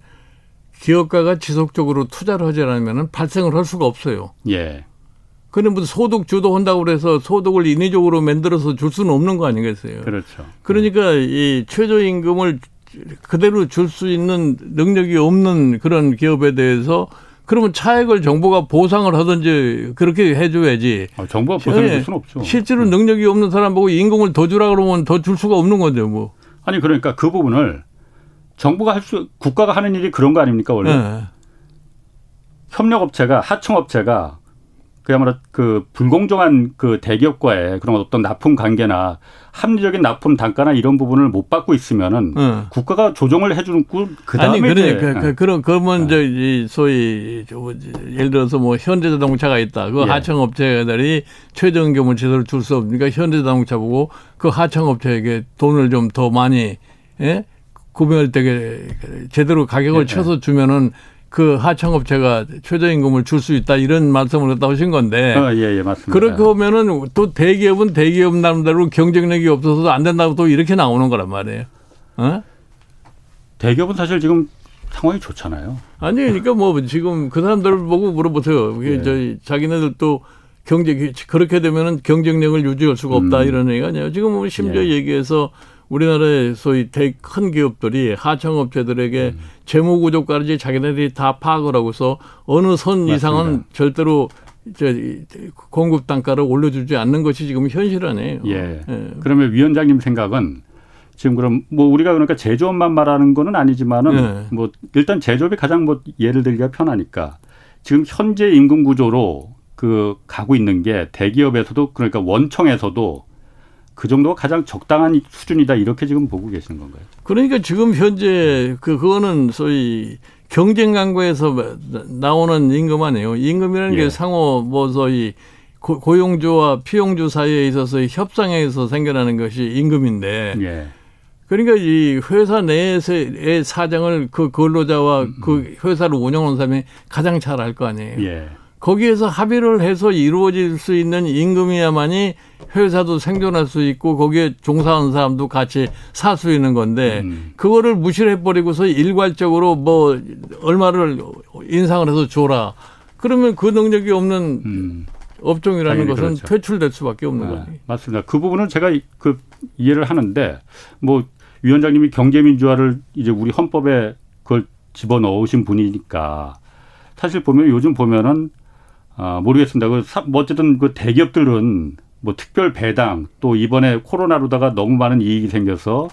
기업가가 지속적으로 투자를 하지 않으면 발생을 할 수가 없어요. 예. 근데 무슨 소득 주도 한다고 그래서 소득을 인위적으로 만들어서 줄 수는 없는 거 아니겠어요? 그렇죠. 그러니까 이 최저임금을 그대로 줄 수 있는 능력이 없는 그런 기업에 대해서 그러면 차액을 정부가 보상을 하든지 그렇게 해줘야지. 아, 정부가 보상해 줄 수는 없죠. 실제로 네. 능력이 없는 사람 보고 임금을 더 주라 그러면 더 줄 수가 없는 건데 뭐. 아니 그러니까 그 부분을 정부가 할 수, 국가가 하는 일이 그런 거 아닙니까 원래? 네. 협력업체가 하청업체가 그야말로 그 불공정한 그 대기업과의 그런 어떤 납품 관계나 합리적인 납품 단가나 이런 부분을 못 받고 있으면은 네. 국가가 조정을 해주는 그 다음에 아니 그러니까 그, 그런 그러면 네. 이제 소위 예를 들어서 뭐 현대자동차가 있다 그 예. 하청업체들이 최저임금을 제대로 줄 수 없으니까 현대자동차 보고 그 하청업체에게 돈을 좀 더 많이 예? 구매할 때 제대로 가격을 예. 쳐서 주면은 그 하청업체가 최저임금을 줄 수 있다 이런 말씀을 했다 하신 건데. 어, 예, 예, 맞습니다. 그렇게 보면은 또 대기업은 대기업 나름대로 경쟁력이 없어서 안 된다고 또 이렇게 나오는 거란 말이에요. 어? 대기업은 사실 지금 상황이 좋잖아요. 아니 그러니까 뭐 지금 그 사람들 보고 물어보세요. 이게 예. 저희 자기네들도 경제 그렇게 되면은 경쟁력을 유지할 수가 없다 음. 이런 얘기가 아니에요. 지금 뭐 심지어 예. 얘기해서 우리나라의 소위 대큰 기업들이 하청업체들에게 음. 재무 구조까지 자기네들이 다 파악을 하고서 어느 선 맞습니다. 이상은 절대로 저 공급 단가를 올려주지 않는 것이 지금 현실 아니에요. 예. 예. 그러면 위원장님 생각은 지금 그럼 뭐 우리가 그러니까 제조업만 말하는 거는 아니지만은 예. 뭐 일단 제조업이 가장 뭐 예를 들기가 편하니까 지금 현재 임금 구조로 그 가고 있는 게 대기업에서도 그러니까 원청에서도 그 정도가 가장 적당한 수준이다 이렇게 지금 보고 계시는 건가요? 그러니까 지금 현재 그 그거는 소위 경쟁 강구에서 나오는 임금 아니에요. 임금이라는 예. 게 상호 뭐 소위 고 용주와 피용주 사이에 있어서 협상에서 생겨나는 것이 임금인데. 예. 그러니까 이 회사 내에서의 사정을 그 근로자와 음, 그 음. 회사를 운영하는 사람이 가장 잘 알 거 아니에요. 예. 거기에서 합의를 해서 이루어질 수 있는 임금이야만이 회사도 생존할 수 있고 거기에 종사하는 사람도 같이 살 수 있는 건데 음. 그거를 무시해 버리고서 일괄적으로 뭐 얼마를 인상을 해서 줘라. 그러면 그 능력이 없는 음. 업종이라는 것은 그렇죠. 퇴출될 수밖에 없는 네, 거죠. 맞습니다. 그 부분은 제가 그 이해를 하는데 뭐 위원장님이 경제민주화를 이제 우리 헌법에 그걸 집어 넣으신 분이니까 사실 보면 요즘 보면은 아, 모르겠습니다. 그, 뭐 어쨌든 그 대기업들은 뭐 특별 배당 또 이번에 코로나로다가 너무 많은 이익이 생겨서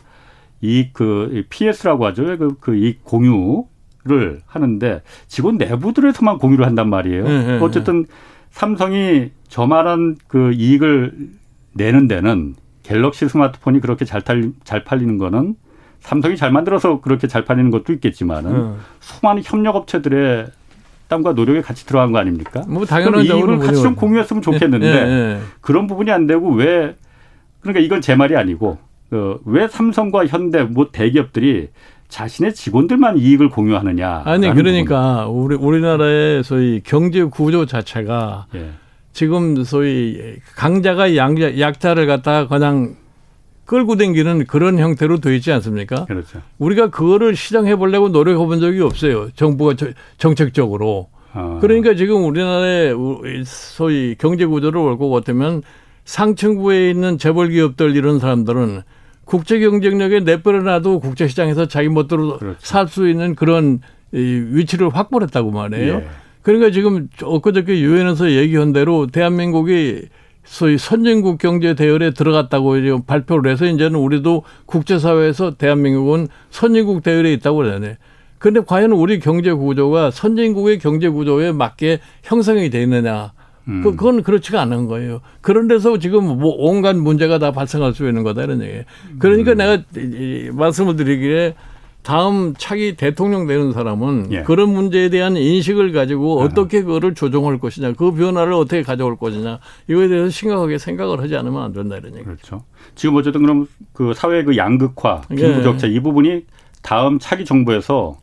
이그 PS라고 하죠. 그, 그 이익 공유를 하는데 직원 내부들에서만 공유를 한단 말이에요. 네, 네, 어쨌든 삼성이 저만한 그 이익을 내는 데는 갤럭시 스마트폰이 그렇게 잘, 탈, 잘 팔리는 거는 삼성이 잘 만들어서 그렇게 잘 팔리는 것도 있겠지만은 네. 수많은 협력업체들의 땀과 노력이 같이 들어간 거 아닙니까? 뭐 당연한 이익을 같이 좀 공유했으면 좋겠는데 네, 네. 그런 부분이 안 되고 왜 그러니까 이건 제 말이 아니고 어, 왜 삼성과 현대 뭐 대기업들이 자신의 직원들만 이익을 공유하느냐? 아니 그러니까 부분. 우리 우리나라의 소위 경제 구조 자체가 예. 지금 소위 강자가 양자, 약자를 갖다가 그냥 끌고 댕기는 그런 형태로 되어 있지 않습니까? 그렇죠. 우리가 그거를 시정해 보려고 노력해 본 적이 없어요. 정부가 정책적으로. 아. 그러니까 지금 우리나라의 소위 경제 구조를 볼것 같으면 상층부에 있는 재벌 기업들 이런 사람들은 국제 경쟁력에 내버려놔도 국제 시장에서 자기 멋대로 그렇죠. 살수 있는 그런 위치를 확보했다고 말해요. 예. 그러니까 지금 엊그저께 유엔에서 얘기한 대로 대한민국이 소위 선진국 경제 대열에 들어갔다고 이제 발표를 해서 이제는 우리도 국제사회에서 대한민국은 선진국 대열에 있다고 그러네. 근데 과연 우리 경제 구조가 선진국의 경제 구조에 맞게 형성이 돼 있느냐? 음. 그, 그건 그렇지가 않은 거예요. 그런 데서 지금 뭐 온갖 문제가 다 발생할 수 있는 거다 이런 얘기예요. 그러니까 음. 내가 말씀을 드리기에 다음 차기 대통령 되는 사람은 예. 그런 문제에 대한 인식을 가지고 어떻게 그거를 조정할 것이냐, 그 변화를 어떻게 가져올 것이냐, 이거에 대해서 심각하게 생각을 하지 않으면 안 된다 이런 얘기. 그렇죠. 지금 어쨌든 그럼 그 사회 그 양극화, 빈부격차 예. 이 부분이 다음 차기 정부에서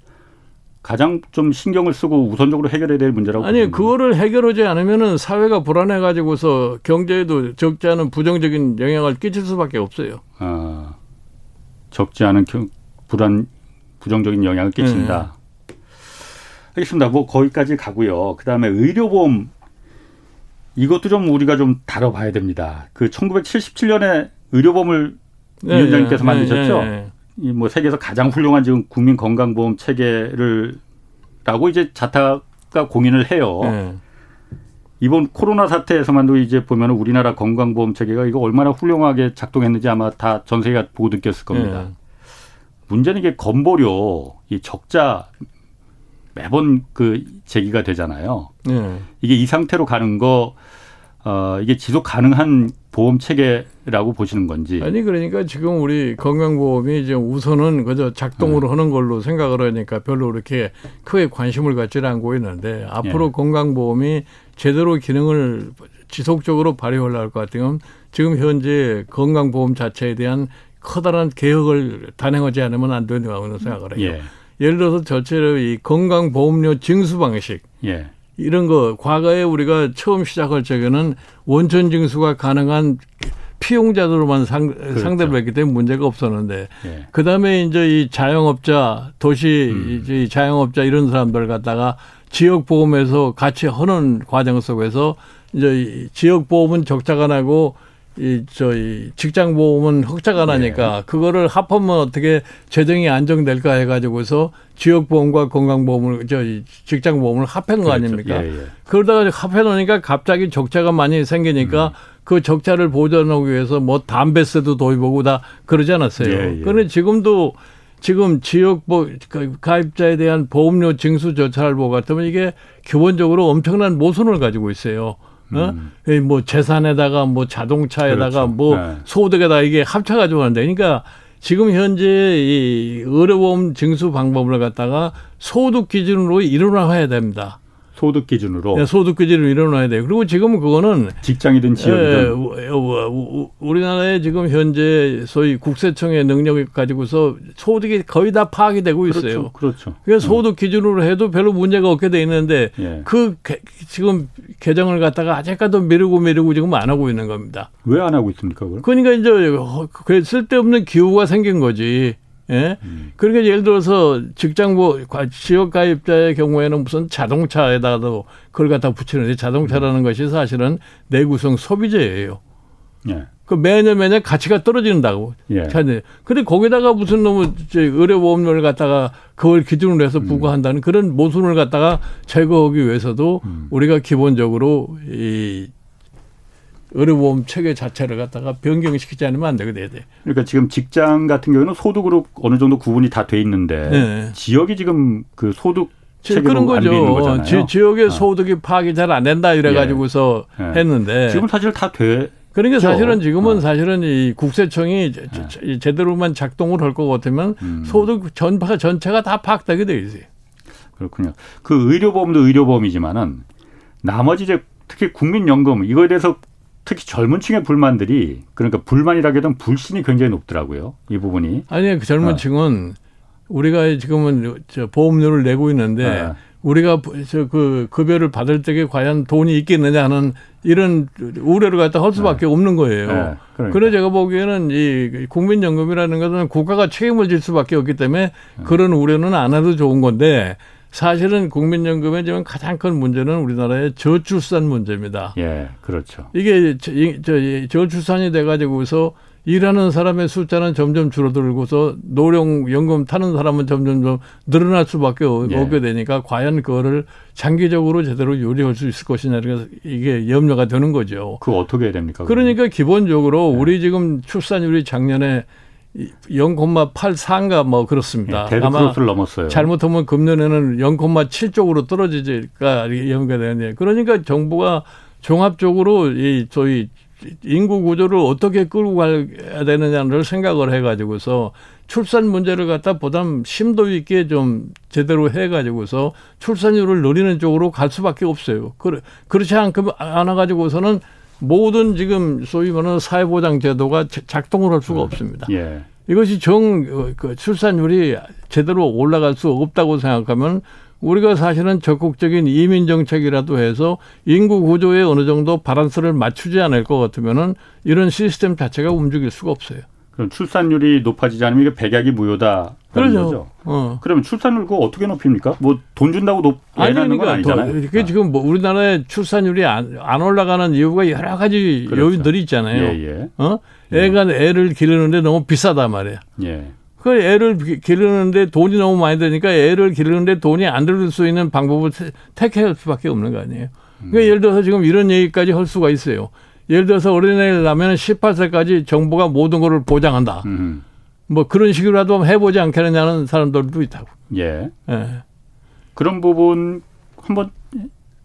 가장 좀 신경을 쓰고 우선적으로 해결해야 될 문제라고. 아니, 보십니다. 그거를 해결하지 않으면은 사회가 불안해 가지고서 경제에도 적지 않은 부정적인 영향을 끼칠 수밖에 없어요. 아, 적지 않은 불안 부정적인 영향을 끼친다. 네. 알겠습니다. 뭐 거기까지 가고요. 그다음에 의료보험 이것도 좀 우리가 좀 다뤄봐야 됩니다. 그 1977년에 의료보험을 네, 위원장님께서 네, 만드셨죠. 네, 네. 이뭐 세계에서 가장 훌륭한 지금 국민 건강보험 체계를 라고 이제 자타가 공인을 해요. 네. 이번 코로나 사태에서만도 이제 보면 우리나라 건강보험 체계가 이거 얼마나 훌륭하게 작동했는지 아마 다 전 세계가 보고 느꼈을 겁니다. 네. 문제는 이게 건보료, 이 적자 매번 그 제기가 되잖아요. 네. 이게 이 상태로 가는 거, 어, 이게 지속 가능한 보험 체계라고 보시는 건지. 아니, 그러니까 지금 우리 건강보험이 이제 우선은 그저 작동으로 네. 하는 걸로 생각을 하니까 별로 그렇게 크게 관심을 갖지는 않고 있는데 앞으로 네. 건강보험이 제대로 기능을 지속적으로 발휘하려고 할것 같으면 지금 현재 건강보험 자체에 대한 커다란 개혁을 단행하지 않으면 안 된다고 생각을 해요. 예. 예를 들어서 저처럼 이 건강보험료 징수 방식. 예. 이런 거 과거에 우리가 처음 시작할 적에는 원천 징수가 가능한 피용자들로만 상, 그렇죠. 상대를 했기 때문에 문제가 없었는데 예. 그다음에 이제 이 자영업자 도시 음. 이제 자영업자 이런 사람들 갖다가 지역 보험에서 같이 하는 과정 속에서 이제 지역 보험은 적자가 나고 이 저희 직장 보험은 흑자가 네. 나니까 네. 그거를 합하면 어떻게 재정이 안정될까 해가지고서 지역 보험과 건강 보험을 저 직장 보험을 합한 거 그렇죠. 아닙니까? 예, 예. 그러다가 합해 놓으니까 갑자기 적자가 많이 생기니까 음. 그 적자를 보전하기 위해서 뭐 담배세도 도입하고 다 그러지 않았어요. 예, 예. 그런데 지금도 지금 지역 보그 가입자에 대한 보험료 징수 절차를 보고 같으면 이게 기본적으로 엄청난 모순을 가지고 있어요. 어? 음. 뭐 재산에다가 뭐 자동차에다가 그렇죠. 뭐 네. 소득에다가 이게 합쳐가지고 하는데 그러니까 지금 현재 이 의료보험 징수 방법을 갖다가 소득 기준으로 일어나야 됩니다. 소득 기준으로. 네, 소득 기준으로 일어나야 돼요. 그리고 지금 그거는 직장이든 지역이든 예, 우리나라에 지금 현재 소위 국세청의 능력을 가지고서 소득이 거의 다 파악이 되고 있어요. 그렇죠. 그렇죠. 그러니까 소득 기준으로 해도 별로 문제가 없게 돼 있는데 예. 그 개, 지금 개정을 갖다가 아직까지도 미루고 미루고 지금 안 하고 있는 겁니다. 왜 안 하고 있습니까? 그걸? 그러니까 이제 그 쓸데없는 기후가 생긴 거지. 예? 음. 그러니까 예를 들어서 직장부 지역 가입자의 경우에는 무슨 자동차에다가도 그걸 갖다 붙이는데 자동차라는 음. 것이 사실은 내구성 소비재예요. 예. 그 매년 매년 가치가 떨어진다고. 예. 근데 거기다가 무슨 너무 의료보험료를 갖다가 그걸 기준으로 해서 음. 부과한다는 음. 그런 모순을 갖다가 제거하기 위해서도 음. 우리가 기본적으로 이 의료보험 체계 자체를 갖다가 변경시키지 않으면 안 되거든요. 그러니까 지금 직장 같은 경우는 소득으로 어느 정도 구분이 다 돼 있는데 네. 지역이 지금 그 소득 그런 거죠. 지, 지역의 어. 소득이 파악이 잘 안 된다 이래 가지고서 예. 예. 했는데 지금 사실 다 돼. 그러니까 사실은 지금은 어. 사실은 이 국세청이 예. 제대로만 작동을 할 것 같으면 음. 소득 전파 전체가 다 파악되게 돼 있어요. 그렇군요. 그 의료보험도 의료보험이지만은 나머지 이제 특히 국민연금 이거에 대해서 특히 젊은 층의 불만들이 그러니까 불만이라기보다는 불신이 굉장히 높더라고요. 이 부분이. 아니, 그 젊은 어. 층은 우리가 지금은 저 보험료를 내고 있는데 네. 우리가 저 그 급여를 받을 때에 과연 돈이 있겠느냐 하는 이런 우려를 갖다 할 수밖에 네. 없는 거예요. 네. 그러니까. 그래 제가 보기에는 이 국민연금이라는 것은 국가가 책임을 질 수밖에 없기 때문에 네. 그런 우려는 안 해도 좋은 건데 사실은 국민연금의 지금 가장 큰 문제는 우리나라의 저출산 문제입니다. 예, 그렇죠. 이게 저, 저, 저출산이 돼가지고서 일하는 사람의 숫자는 점점 줄어들고서 노령연금 타는 사람은 점점 좀 늘어날 수밖에 예. 없게 되니까 과연 그거를 장기적으로 제대로 요리할 수 있을 것이냐 이게 염려가 되는 거죠. 그 어떻게 해야 됩니까? 그러니까 기본적으로 네. 우리 지금 출산율이 작년에 0.84인가 뭐 그렇습니다. 네, 아마 넘었어요. 잘못하면 금년에는 0.7 쪽으로 떨어지니까 염려가 되는데 그러니까 정부가 종합적으로 이 저희 인구 구조를 어떻게 끌고 가야 되느냐를 생각을 해가지고서 출산 문제를 갖다 보다 심도 있게 좀 제대로 해가지고서 출산율을 늘리는 쪽으로 갈 수밖에 없어요. 그렇, 그렇지 않아 가지고서는 모든 지금 소위 말하는 사회보장 제도가 작동을 할 수가 음. 없습니다. 예. 이것이 정, 그 출산율이 제대로 올라갈 수 없다고 생각하면 우리가 사실은 적극적인 이민 정책이라도 해서 인구 구조에 어느 정도 바란스를 맞추지 않을 것 같으면은 이런 시스템 자체가 움직일 수가 없어요. 그럼 출산율이 높아지지 않으면 이게 백약이 무효다. 그렇죠. 거죠. 어. 그러면 출산율 그거 어떻게 높입니까? 뭐 돈 준다고 높 아니 그러니까 아니잖아요. 그게 지금 뭐 우리나라의 출산율이 안, 안 올라가는 이유가 여러 가지 그렇죠. 요인들이 있잖아요. 예, 예. 어? 애가 예. 애를 기르는데 너무 비싸단 말이야. 예. 그 애를 기르는데 돈이 너무 많이 드니까 애를 기르는데 돈이 안 들을 수 있는 방법을 택할 수밖에 없는 거 아니에요. 그러니까 음. 예를 들어서 지금 이런 얘기까지 할 수가 있어요. 예를 들어서 어린애를 낳으면 18세까지 정부가 모든 것을 보장한다. 음. 뭐 그런 식으로라도 해보지 않겠느냐는 사람들도 있다고. 예. 예. 그런 부분 한번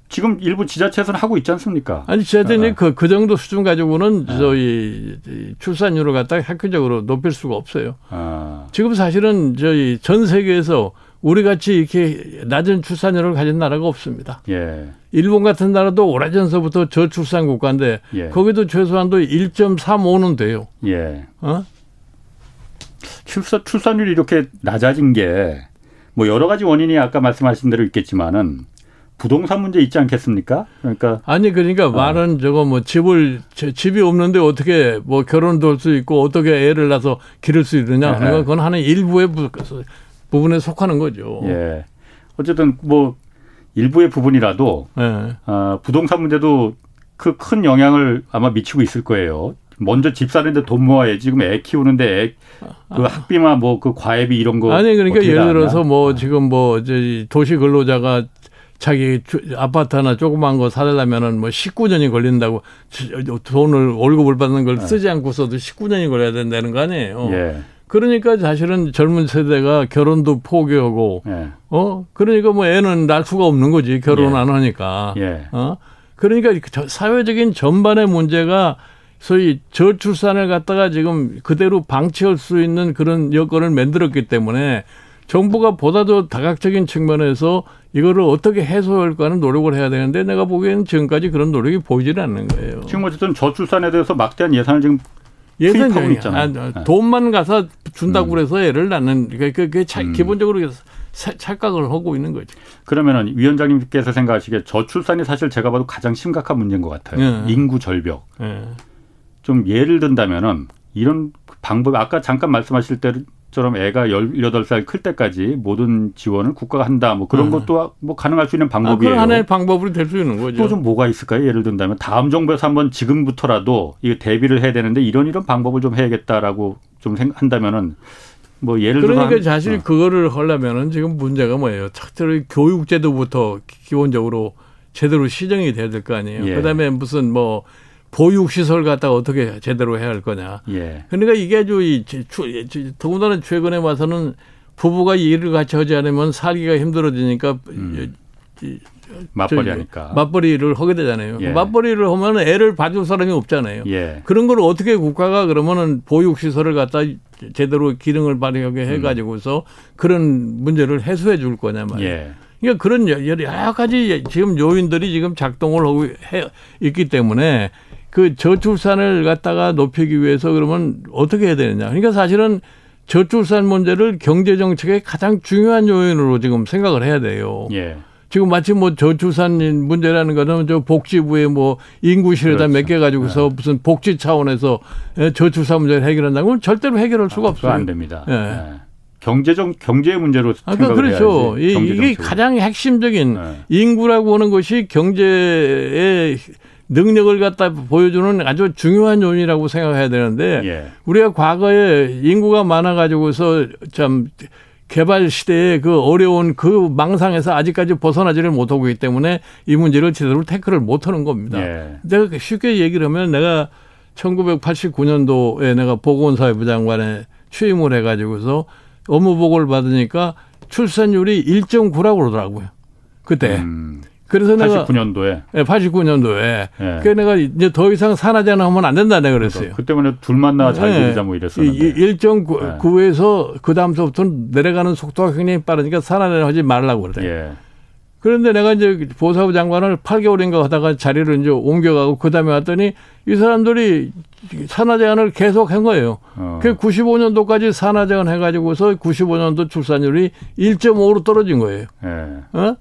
지금 일부 지자체에서는 하고 있지 않습니까? 아니 지자체는 아. 그, 그 정도 수준 가지고는 아. 저희 출산율을 갖다가 획기적으로 높일 수가 없어요. 아. 지금 사실은 저희 전 세계에서 우리 같이 이렇게 낮은 출산율을 가진 나라가 없습니다. 예. 일본 같은 나라도 오래전서부터 저출산 국가인데 예. 거기도 최소한도 1.35는 돼요. 예. 어? 출산 출산율이 이렇게 낮아진 게 뭐 여러 가지 원인이 아까 말씀하신 대로 있겠지만은 부동산 문제 있지 않겠습니까? 그러니까 아니 그러니까 어. 말은 저거 뭐 집을 집이 없는데 어떻게 뭐 결혼도 할 수 있고 어떻게 애를 낳아서 기를 수 있느냐? 그러니까 그건 하는 일부의 부분에 속하는 거죠. 예. 어쨌든 뭐 일부의 부분이라도 예. 어, 부동산 문제도 그 큰 영향을 아마 미치고 있을 거예요. 먼저 집 사는데 돈 모아야지. 지금 애 키우는데 애, 그 학비나 뭐그 과외비 이런 거. 아니, 그러니까 예를 들어서 뭐 어. 지금 뭐 이제 도시 근로자가 자기 아파트 하나 조그만 거 사려면은 뭐 19년이 걸린다고 돈을 월급을 받는 걸 네. 쓰지 않고서도 19년이 걸려야 된다는 거 아니에요. 예. 그러니까 사실은 젊은 세대가 결혼도 포기하고 예. 어 그러니까 뭐 애는 낳을 수가 없는 거지 결혼 예. 안 하니까 예. 어 그러니까 사회적인 전반의 문제가 소위 저출산을 갖다가 지금 그대로 방치할 수 있는 그런 여건을 만들었기 때문에 정부가 보다 더 다각적인 측면에서 이거를 어떻게 해소할까 하는 노력을 해야 되는데 내가 보기에는 지금까지 그런 노력이 보이질 않는 거예요. 지금 어쨌든 저출산에 대해서 막대한 예산을 지금 예산이 있잖아요. 아, 네. 돈만 가서 준다고 음. 그래서 애를 낳는 그게, 그게 차, 음. 기본적으로 착각을 하고 있는 거죠. 그러면은 위원장님께서 생각하시기에 저출산이 사실 제가 봐도 가장 심각한 문제인 것 같아요. 네. 인구 절벽. 네. 좀 예를 든다면은 이런 방법 아까 잠깐 말씀하실 때 처럼 애가 열여덟 살 클 때까지 모든 지원을 국가가 한다. 뭐 그런 음. 것도 뭐 가능할 수 있는 방법이에요. 아, 그런 하나의 방법으로 될 수 있는 거죠. 또 좀 뭐가 있을까요? 예를 든다면 다음 정부에서 한번 지금부터라도 이거 대비를 해야 되는데 이런 이런 방법을 좀 해야겠다라고 좀 생각한다면은 뭐 예를 들어 그러니까 사실 어. 그거를 하려면은 지금 문제가 뭐예요? 첫째로 교육제도부터 기본적으로 제대로 시정이 돼야 될 거 아니에요. 예. 그다음에 무슨 뭐 보육시설 갖다가 어떻게 제대로 해야 할 거냐. 예. 그러니까 이게 아주 이, 더군다나 최근에 와서는 부부가 일을 같이 하지 않으면 살기가 힘들어지니까 음. 맞벌이 하니까. 맞벌이를 하게 되잖아요. 예. 맞벌이를 하면 애를 봐줄 사람이 없잖아요. 예. 그런 걸 어떻게 국가가 그러면은 보육시설을 갖다 제대로 기능을 발휘하게 해가지고서 음. 그런 문제를 해소해 줄 거냐 말이에요. 예. 그러니까 그런 여러 가지 지금 요인들이 지금 작동을 하고 해 있기 때문에 그 저출산을 갖다가 높이기 위해서 그러면 어떻게 해야 되느냐. 그러니까 사실은 저출산 문제를 경제 정책의 가장 중요한 요인으로 지금 생각을 해야 돼요. 예. 지금 마치 뭐 저출산 문제라는 거는 저 복지부에 뭐 인구실에다 그렇죠. 몇개 가지고서 네. 무슨 복지 차원에서 저출산 문제를 해결한다면 절대로 해결할 수가 아, 없어요. 안 됩니다. 예. 네. 경제적 경제 문제로 아, 그러니까 그렇죠. 이, 이게 가장 핵심적인 네. 인구라고 하는 것이 경제의 능력을 갖다 보여주는 아주 중요한 요인이라고 생각해야 되는데 예. 우리가 과거에 인구가 많아가지고서 참 개발 시대에 그 어려운 그 망상에서 아직까지 벗어나지를 못하고 있기 때문에 이 문제를 제대로 태클을 못하는 겁니다. 예. 내가 쉽게 얘기를 하면 내가 1989년도에 내가 보건사회부 장관에 취임을 해가지고서 업무 보고를 받으니까 출산율이 1.9라고 그러더라고요. 그때. 음. 그래서 89년도에. 내가 네, 89년도에. 네. 그래서 내가 이제 더 이상 산하제는 하면 안 된다 내가 그랬어요. 그 때문에 둘 만 나와 잘 되자 네. 뭐 이랬었는데. 1.9에서 그 다음서부터는 내려가는 속도가 굉장히 빠르니까 산하제는 하지 말라고 그러대. 예. 그런데 내가 이제 보사부 장관을 8개월인가 하다가 자리를 이제 옮겨가고 그 다음에 왔더니 이 사람들이 산하 제한을 계속 한 거예요. 어. 그 95년도까지 산하 제한 해가지고서 95년도 출산율이 1.5로 떨어진 거예요. 예. 어?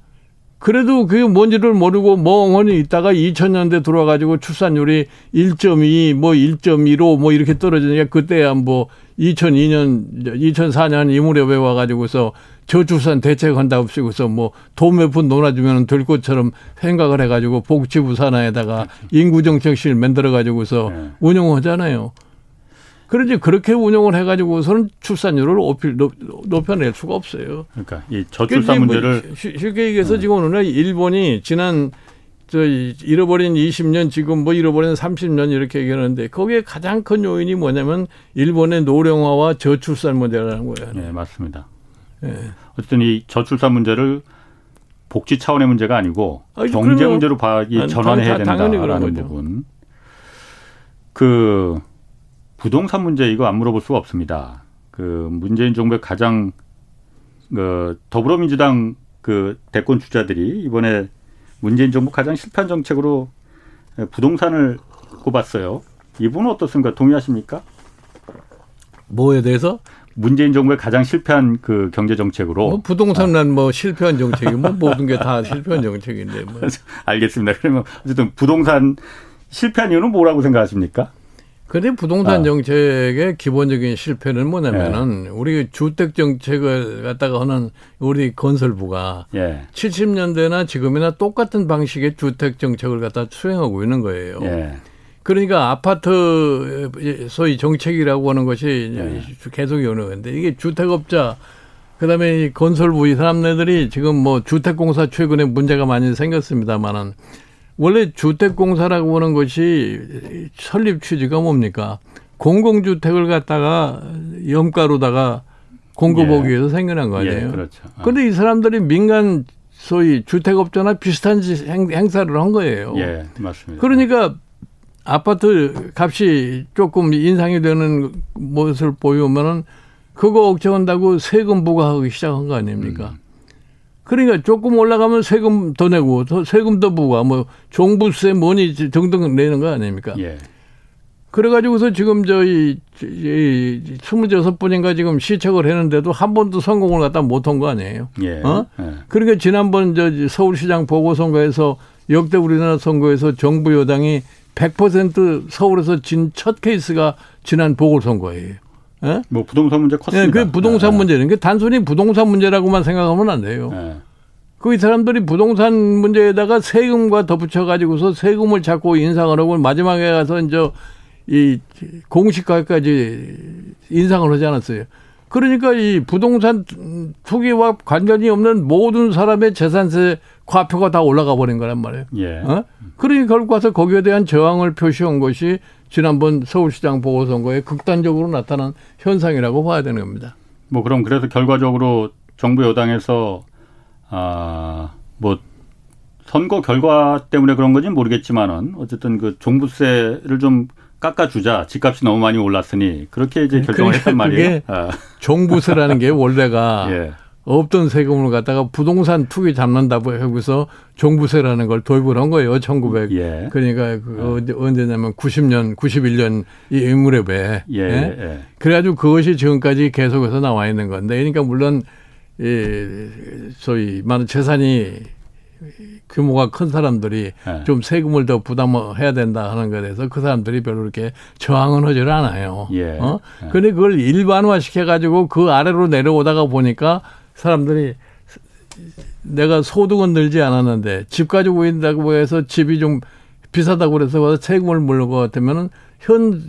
그래도 그게 뭔지를 모르고 멍하니 있다가 2000년대 들어와가지고 출산율이 1.2, 뭐 1.15, 뭐 이렇게 떨어지니까 그때야 뭐 2002년, 2004년 이 무렵에 와가지고서 저출산 대책한다없이고서 뭐돈 몇 푼 놀아주면 될 것처럼 생각을 해가지고 복지부 산하에다가 그렇죠. 인구정책실 만들어가지고서 네. 운영하잖아요. 그런지 그렇게 운영을 해가지고서는 출산율을 높일, 높 여낼 수가 없어요. 그러니까 이 저출산 뭐 문제를 뭐 쉽게 얘기해서 지금 오늘 일본이 지난 저 잃어버린 20년 지금 뭐 잃어버린 30년 이렇게 얘기하는데 거기에 가장 큰 요인이 뭐냐면 일본의 노령화와 저출산 문제라는 거예요. 네, 맞습니다. 네. 어쨌든 이 저출산 문제를 복지 차원의 문제가 아니고 아니, 경제 문제로 전환해야 된다라는 부분. 그 부동산 문제 이거 안 물어볼 수가 없습니다. 그 문재인 정부의 가장 그 더불어민주당 그 대권 주자들이 이번에 문재인 정부 가장 실패한 정책으로 부동산을 꼽았어요. 이분은 어떻습니까? 동의하십니까? 뭐에 대해서? 문재인 정부의 가장 실패한 그 경제 정책으로 뭐 부동산은 아. 뭐 실패한 정책이 뭐 모든 게 다 실패한 정책인데 뭐. 알겠습니다. 그러면 어쨌든 부동산 실패한 이유는 뭐라고 생각하십니까? 근데 부동산 아. 정책의 기본적인 실패는 뭐냐면은 예. 우리 주택 정책을 갖다가 하는 우리 건설부가 예. 70년대나 지금이나 똑같은 방식의 주택 정책을 갖다 수행하고 있는 거예요. 예. 그러니까 아파트 소위 정책이라고 하는 것이 예. 계속 오는 건데 이게 주택업자 그다음에 이 건설부 이 사람네들이 지금 뭐 주택공사 최근에 문제가 많이 생겼습니다만은 원래 주택공사라고 하는 것이 설립 취지가 뭡니까? 공공주택을 갖다가 염가로다가 공급하기 예. 위해서 생겨난 거 아니에요? 예, 그렇죠. 어. 그런데 이 사람들이 민간 소위 주택업자나 비슷한 행, 사를한 거예요. 예, 맞습니다. 그러니까 아파트 값이 조금 인상이 되는 모습을 보이면은 그거 억제한다고 세금 부과하기 시작한 거 아닙니까? 음. 그러니까 조금 올라가면 세금 더 내고 더 세금 더 부과 뭐 종부세 뭐니 등등 내는 거 아닙니까? 예. 그래가지고서 지금 저희 스물여섯 분인가 지금 시책을 했는데도 한 번도 성공을 갖다 못한 거 아니에요? 예. 어? 예. 그러니까 지난번 저 서울시장 보궐선거에서 역대 우리나라 선거에서 정부 여당이 100% 서울에서 진 첫 케이스가 지난 보궐선거예요. 예? 뭐 부동산 문제 컸습니다. 예, 그 부동산 네. 문제는 그 단순히 부동산 문제라고만 생각하면 안 돼요. 네. 그이 사람들이 부동산 문제에다가 세금과 덧붙여 가지고서 세금을 자꾸 인상을 하고 마지막에 가서 이제 이 공시가까지 인상을 하지 않았어요. 그러니까 이 부동산 투기와 관련이 없는 모든 사람의 재산세 과표가 다 올라가 버린 거란 말이에요. 예. 어? 그러니 결국 와서 거기에 대한 저항을 표시한 것이 지난번 서울시장 보궐선거에 극단적으로 나타난 현상이라고 봐야 되는 겁니다. 뭐 그럼 그래서 결과적으로 정부 여당에서 아뭐 선거 결과 때문에 그런 건지 모르겠지만은 어쨌든 그 종부세를 좀 깎아주자. 집값이 너무 많이 올랐으니 그렇게 이제 결정을 그러니까 했단 말이에요. 아. 종부세라는 게 원래가 예. 없던 세금을 갖다가 부동산 투기 잡는다고 하고서 종부세라는 걸 도입을 한 거예요. 1900. 예. 그러니까 그 예. 언제냐면 90년, 91년 이 무렵에. 예. 예. 예. 그래가지고 그것이 지금까지 계속해서 나와 있는 건데, 그러니까 물론 이 소위 많은 재산이 규모가 큰 사람들이 네. 좀 세금을 더 부담해야 된다 하는 것에 대해서 그 사람들이 별로 이렇게 저항은 하질 않아요. 예. 어? 네. 근데 그걸 일반화 시켜가지고 그 아래로 내려오다가 보니까 사람들이 내가 소득은 늘지 않았는데 집 가지고 있다고 해서 집이 좀 비싸다고 그래서 세금을 물는 것 같으면은 현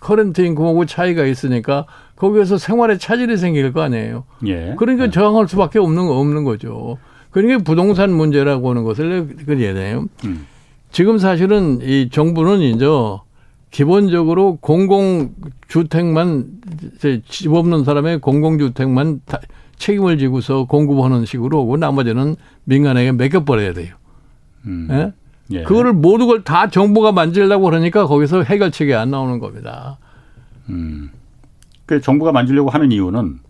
current income하고 차이가 있으니까 거기에서 생활에 차질이 생길 거 아니에요. 예. 그러니까 네. 저항할 수밖에 없는 없는 거죠. 그러니까 부동산 문제라고 하는 것을 그얘기해요. 음. 지금 사실은 이 정부는 이제 기본적으로 공공주택만 집 없는 사람의 공공주택만 책임을 지고서 공급하는 식으로 하고 나머지는 민간에게 맡겨버려야 돼요. 음. 예? 예. 그거를 모두 걸 다 정부가 만들려고 그러니까 거기서 해결책이 안 나오는 겁니다. 음. 그 정부가 만들려고 하는 이유는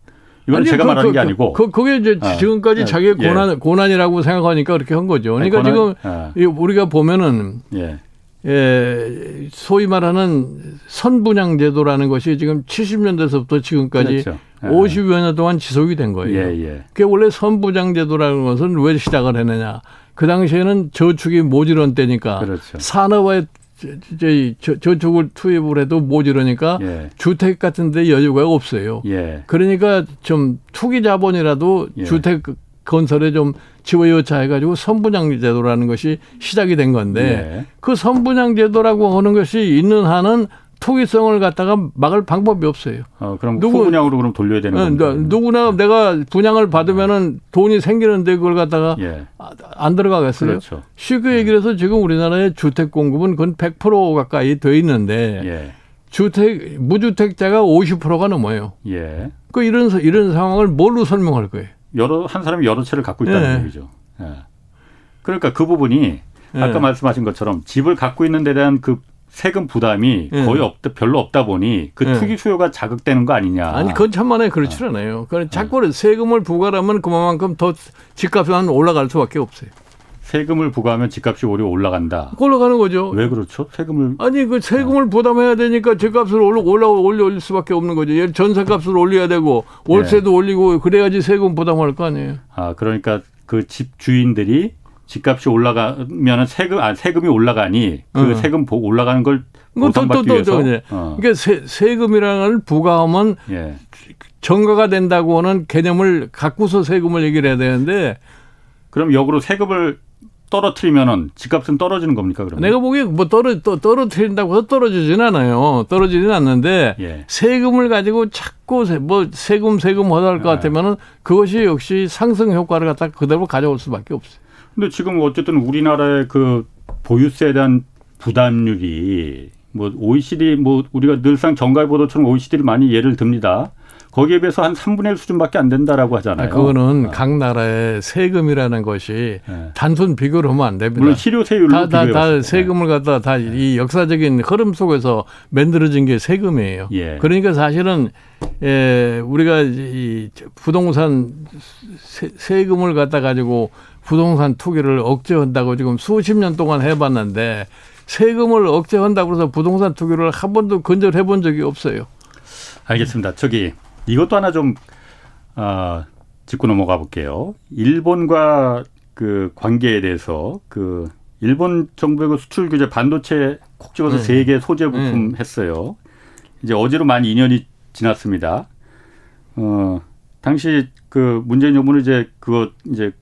이건 아니, 제가 그, 말하는 그, 게 아니고. 그, 그게 이제 아, 지금까지 아, 자기 의 예. 고난, 고난이라고 생각하니까 그렇게 한 거죠. 그러니까 아니, 고난, 지금 아. 우리가 보면은 예. 예, 소위 말하는 선분양 제도라는 것이 지금 70년대서부터 지금까지 그렇죠. 50여 년 동안 지속이 된 거예요. 예, 예. 그게 원래 선분양 제도라는 것은 왜 시작을 했느냐. 그 당시에는 저축이 모지런 때니까 그렇죠. 산업에 저축을 투입을 해도 모자르니까 예. 주택 같은 데 여유가 없어요. 예. 그러니까 좀 투기 자본이라도 예. 주택 건설에 좀 지원여차해가지고 선분양 제도라는 것이 시작이 된 건데 예. 그 선분양 제도라고 하는 것이 있는 한은 투기성을 갖다가 막을 방법이 없어요. 어, 그럼 누구 분양으로 그럼 돌려야 되는 어, 겁니까? 누구나 내가 분양을 받으면은 돈이 생기는데 그걸 갖다가 예. 안 들어가겠어요. 그렇죠. 쉽게 예. 얘기를 해서 지금 우리나라의 주택 공급은 건100% 가까이 돼 있는데 예. 주택 무주택자가 50%가 넘어요. 예. 그 이런 이런 상황을 뭘로 설명할 거예요? 여러 한 사람이 여러 채를 갖고 있다는 예. 얘기죠. 예. 그러니까 그 부분이 아까 예. 말씀하신 것처럼 집을 갖고 있는 데 대한 그 세금 부담이 예. 거의 없다 별로 없다 보니 그 예. 투기 수요가 자극되는 거 아니냐. 아니 그건 참만에 그렇지 어. 않아요. 그냥 자꾸 어. 세금을 부과하면 그만큼 더 집값이 올라갈 수밖에 없어요. 세금을 부과하면 집값이 오히려 올라간다. 올라가는 거죠. 왜 그렇죠? 세금을 아니 그 세금을 부담해야 되니까 집값을 올라 올라 올릴 수밖에 없는 거죠. 예를 전세값을 올려야 되고 월세도 네. 올리고 그래야지 세금 부담할 거 아니에요. 아 그러니까 그 집 주인들이 집값이 올라가면 세금 아 세금이 올라가니 그 어. 세금 올라가는 걸 보상받기 또, 또, 또, 위해서. 어. 그러니까 세, 세금이라는 걸 부과하면 예. 정가가 된다고 는 개념을 갖고서 세금을 얘기를 해야 되는데 그럼 역으로 세금을 떨어뜨리면은 집값은 떨어지는 겁니까? 그러면? 내가 보기에 뭐 떨어 또 떨어뜨린다고 해서 떨어지진 않아요. 떨어지진 않는데 예. 세금을 가지고 자꾸 뭐 세금 세금 하다 것 예. 같으면은 그것이 역시 상승 효과를 갖다 그대로 가져올 수밖에 없어요. 근데 지금 어쨌든 우리나라의 그 보유세에 대한 부담률이 뭐 OECD 뭐 우리가 늘상 정가의 보도처럼 OECD를 많이 예를 듭니다. 거기에 비해서 한 3분의 1 수준밖에 안 된다라고 하잖아요. 그거는 어. 각 나라의 세금이라는 것이 네. 단순 비교를 하면 안 됩니다. 물론 실효세율로 다, 다, 다 세금을 갖다 다이 네. 역사적인 흐름 속에서 만들어진 게 세금이에요. 예. 그러니까 사실은 예, 우리가 이 부동산 세, 금을 갖다 가지고 부동산 투기를 억제한다고 지금 수십 년 동안 해봤는데 세금을 억제한다고 해서 부동산 투기를 한 번도 근절해 본 적이 없어요. 알겠습니다. 저기 이것도 하나 좀 어, 짚고 넘어가 볼게요. 일본과 그 관계에 대해서 그 일본 정부의 그 수출 규제 반도체 콕 집어서 네. 세계 소재 부품 네. 했어요. 이제 어제로 만 2년이 지났습니다. 어, 당시 그 문재인 정부는 이제 그거 이제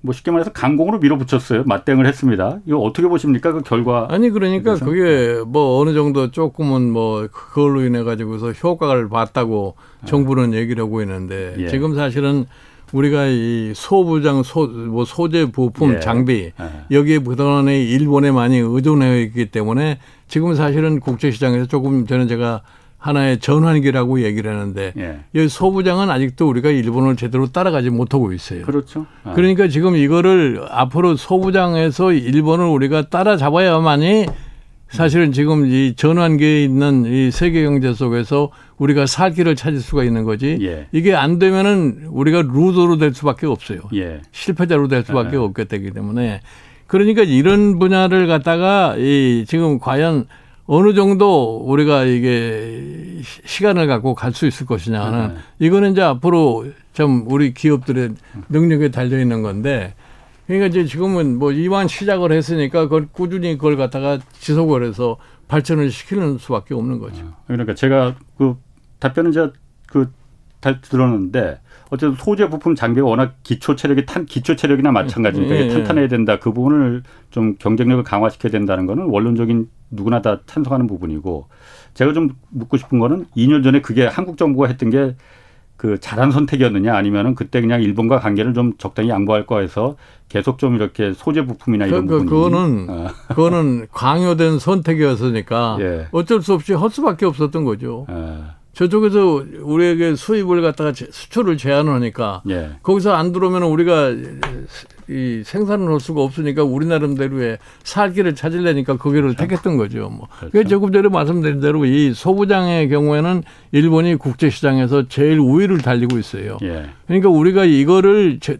뭐 쉽게 말해서 강공으로 밀어붙였어요. 맞대응을 했습니다. 이거 어떻게 보십니까? 그 결과. 아니 그러니까 대해서? 그게 뭐 어느 정도 조금은 뭐 그걸로 인해 가지고서 효과를 봤다고 아. 정부는 얘기를 하고 있는데 예. 지금 사실은 우리가 이 소부장 소 뭐 소재 부품 예. 장비 예. 여기에 그동안에 일본에 많이 의존해 있기 때문에 지금 사실은 국제 시장에서 조금 저는 제가 하나의 전환기라고 얘기를 하는데 예. 이 소부장은 아직도 우리가 일본을 제대로 따라가지 못하고 있어요. 그렇죠. 아. 그러니까 지금 이거를 앞으로 소부장에서 일본을 우리가 따라잡아야만이 사실은 지금 이 전환기에 있는 이 세계 경제 속에서 우리가 살 길을 찾을 수가 있는 거지. 예. 이게 안 되면은 우리가 루저로 될 수밖에 없어요. 예. 실패자로 될 수밖에 아. 없게 되기 때문에 그러니까 이런 분야를 갖다가 이 지금 과연 어느 정도 우리가 이게 시간을 갖고 갈 수 있을 것이냐는 네. 이거는 이제 앞으로 좀 우리 기업들의 능력에 달려 있는 건데 그러니까 이제 지금은 뭐 이만 시작을 했으니까 그걸 꾸준히 그걸 갖다가 지속을 해서 발전을 시키는 수밖에 없는 거죠. 아, 그러니까 제가 그 답변은 제가 그 들었는데 어쨌든 소재 부품 장비가 워낙 기초 체력이 탄 기초 체력이나 마찬가지니까 예, 예. 탄탄해야 된다. 그 부분을 좀 경쟁력을 강화시켜야 된다는 거는 원론적인 누구나 다 찬성하는 부분이고 제가 좀 묻고 싶은 거는 2년 전에 그게 한국 정부가 했던 게 그 잘한 선택이었느냐 아니면은 그때 그냥 일본과 관계를 좀 적당히 양보할 거 해서 계속 좀 이렇게 소재 부품이나 이런 그, 부분이 그거는 어. 그거는 강요된 선택이었으니까 예. 어쩔 수 없이 할 수밖에 없었던 거죠. 예. 저쪽에서 우리에게 수입을 갖다가 수출을 제한하니까 예. 거기서 안 들어오면 우리가 이 생산을 할 수가 없으니까 우리 나름대로의 살길을 찾으려니까 거기를 그렇죠. 택했던 거죠. 뭐. 그렇죠. 조금 전에 말씀드린 대로 이 소부장의 경우에는 일본이 국제 시장에서 제일 우위를 달리고 있어요. 예. 그러니까 우리가 이거를 제,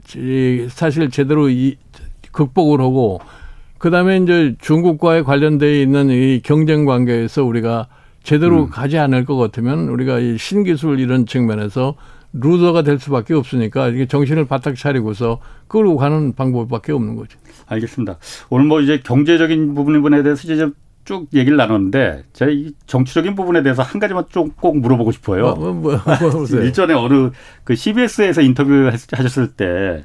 사실 제대로 이 극복을 하고 그다음에 이제 중국과의 관련돼 있는 이 경쟁 관계에서 우리가 제대로 음. 가지 않을 것 같으면 우리가 이 신기술 이런 측면에서 루저가 될 수밖에 없으니까 이게 정신을 바짝 차리고서 끌고 가는 방법밖에 없는 거죠. 알겠습니다. 오늘 뭐 이제 경제적인 부분에 대해서 이제 쭉 얘기를 나눴는데 제가 이 정치적인 부분에 대해서 한 가지만 좀 꼭 물어보고 싶어요. 뭐, 뭐, 뭐, 일전에 어느 그 CBS에서 인터뷰 하셨을 때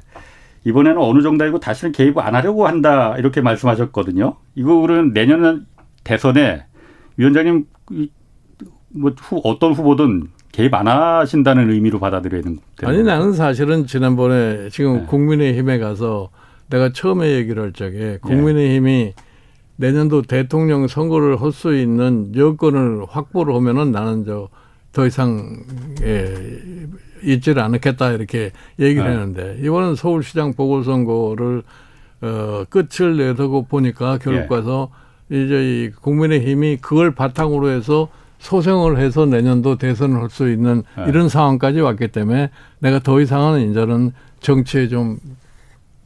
이번에는 어느 정도이고 다시는 개입 안 하려고 한다 이렇게 말씀하셨거든요. 이거는 내년 대선에 위원장님 뭐 후, 어떤 후보든 개입 안 하신다는 의미로 받아들여야 되는 아니 나는 사실은 지난번에 지금 네. 국민의힘에 가서 내가 처음에 얘기를 할 적에 네. 국민의힘이 네. 내년도 대통령 선거를 할 수 있는 여건을 확보를 하면은 나는 저 더 이상 예, 있지를 않겠다 이렇게 얘기를 네. 했는데 이번은 서울시장 보궐선거를 어, 끝을 내두고 보니까 결과서 예. 이제 이 국민의힘이 그걸 바탕으로 해서 소생을 해서 내년도 대선을 할 수 있는 네. 이런 상황까지 왔기 때문에 내가 더 이상은 이제는 정치에 좀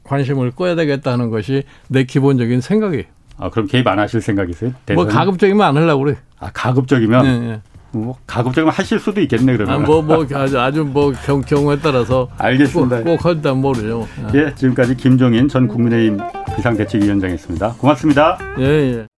관심을 꺼야 되겠다는 것이 내 기본적인 생각이에요. 아, 그럼 개입 안 하실 생각이세요? 뭐 대선에? 가급적이면 안 하려고 그래. 아, 가급적이면 네, 네. 뭐 가급적이면 하실 수도 있겠네 그러면. 아, 뭐, 뭐, 아주, 아주 뭐, 경, 경우에 따라서. 알겠습니다. 꼭, 꼭 할다 모르죠. 예, 지금까지 김종인 전 국민의힘 비상대책위원장이었습니다. 고맙습니다. 예, 예.